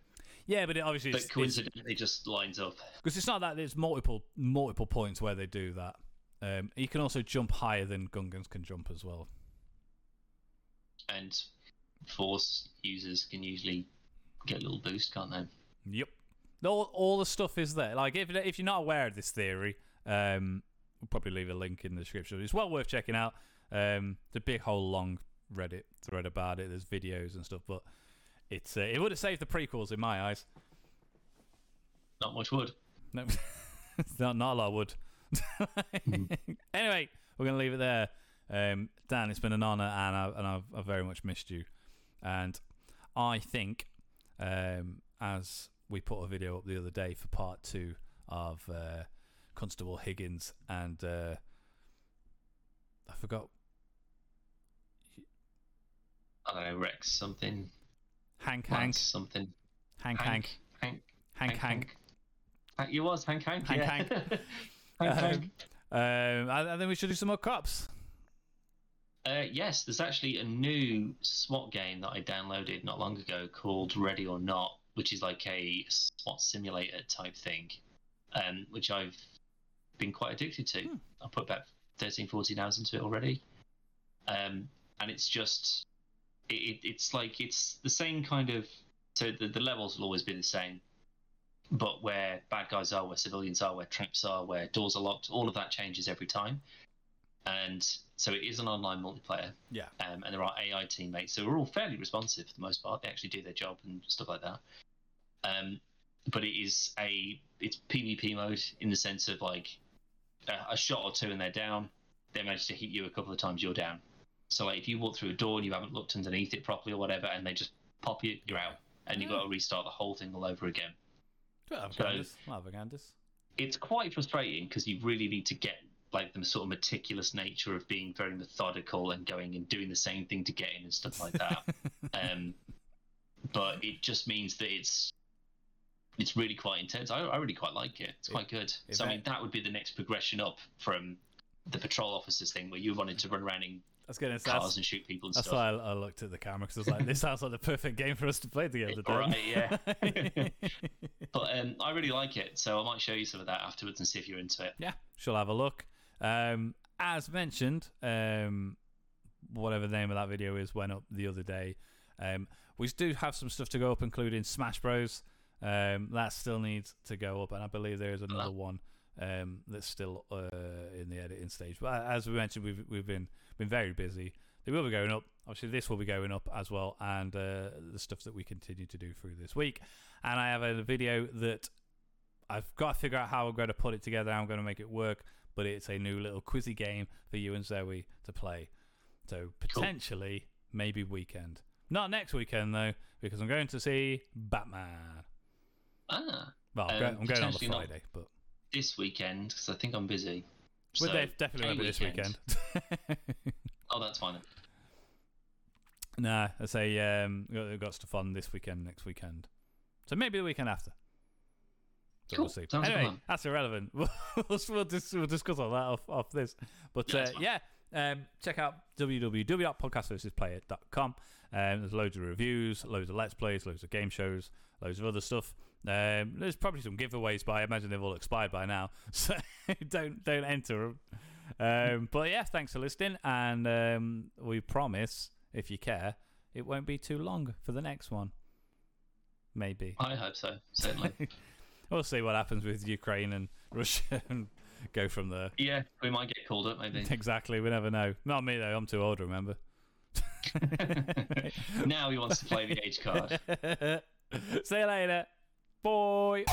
Yeah, but it obviously that it's, it's, coincidentally just lines up. because it's not that there's multiple multiple points where they do that. Um, you can also jump higher than Gungans can jump as well. And Force users can usually get a little boost, can't they? Yep. All, all the stuff is there. Like if if you're not aware of this theory, um, we'll probably leave a link in the description. It's well worth checking out. Um, the big whole long Reddit thread about it. There's videos and stuff, but it's uh, it would have saved the prequels in my eyes. Not much wood. No, not not a lot would. anyway, we're gonna leave it there. Um, Dan, it's been an honour, and, I, and I've, I've very much missed you. And I think, um, as we put a video up the other day for part two of uh, Constable Higgins, and uh, I forgot I don't know, Rex something. Hank Hank Lance something. Hank Hank Hank. Hank Hank. Hank. You was Hank Hank. Hank yeah. Hank. Hank Hank. Um, I, I think we should do some more cops. Uh, yes, there's actually a new SWAT game that I downloaded not long ago called Ready or Not, which is like a SWAT simulator type thing, um, which I've been quite addicted to. Hmm. I put about 13, 14 hours into it already. Um, and it's just, it, it, it's like, it's the same kind of, so the, the levels will always be the same. But where bad guys are, where civilians are, where traps are, where doors are locked, all of that changes every time. And so it is an online multiplayer Yeah. um, and there are AI teammates so we're all fairly responsive for the most part. They actually do their job and stuff like that. Um, but it is a it's PvP mode in the sense of like a, a shot or two and they're down. They manage to hit you a couple of times, you're down. So like if you walk through a door and you haven't looked underneath it properly or whatever, and they just pop you, you're out, and you've Oh. got to restart the whole thing all over again. Well, So- Gandis. Well, have Gandis. It's quite frustrating because you really need to get like the sort of meticulous nature of being very methodical and going and doing the same thing to get in and stuff like that. um, but it just means that it's it's really quite intense. I, I really quite like it. It's quite good. if So I mean, that would be the next progression up from the patrol officers thing, where you wanted to run around in I was gonna cars that's, and shoot people and that's stuff. why I, I looked at the camera because I was like, "This sounds like the perfect game for us to play together." Right, yeah. But um, I really like it, so I might show you some of that afterwards and see if you're into it. yeah, she'll have a look. Um, as mentioned, um, whatever the name of that video is went up the other day. Um, we do have some stuff to go up, including Smash Bros. Um, that still needs to go up, and I believe there is another one um, that's still uh, in the editing stage. But as we mentioned, we've we've been been very busy. They will be going up. Obviously, this will be going up as well, and uh, the stuff that we continue to do through this week. And I have a video that I've got to figure out how I'm going to put it together. I'm going to make it work. But it's a new little quizzy game for you and Zoe to play. So potentially, cool. maybe weekend. Not next weekend though, because I'm going to see Batman. Ah. Well, I'm, um, going, I'm going on the Friday, but this weekend because I think I'm busy. Well, so, definitely won't be this weekend. oh, that's fine. Nah, I say um, we've got stuff on this weekend, next weekend, so maybe the weekend after. So cool. we'll see. Sounds anyway, that's irrelevant. We'll, we'll, dis- we'll, discuss all that off, off this. But yeah, uh, yeah um, check out www.podcastversusplayer.com. Um, there's loads of reviews, loads of let's plays, loads of game shows, loads of other stuff. Um, there's probably some giveaways, but I imagine they've all expired by now, so don't don't enter them. Um, but yeah, thanks for listening, and um, we promise, if you care, it won't be too long for the next one. Maybe. I hope so. Certainly. we'll see what happens with Ukraine and Russia and go from there. Yeah, we might get called up, maybe. Exactly. We never know. Not me though. I'm too old. Remember. now he wants to play the age card. See you later. Bye.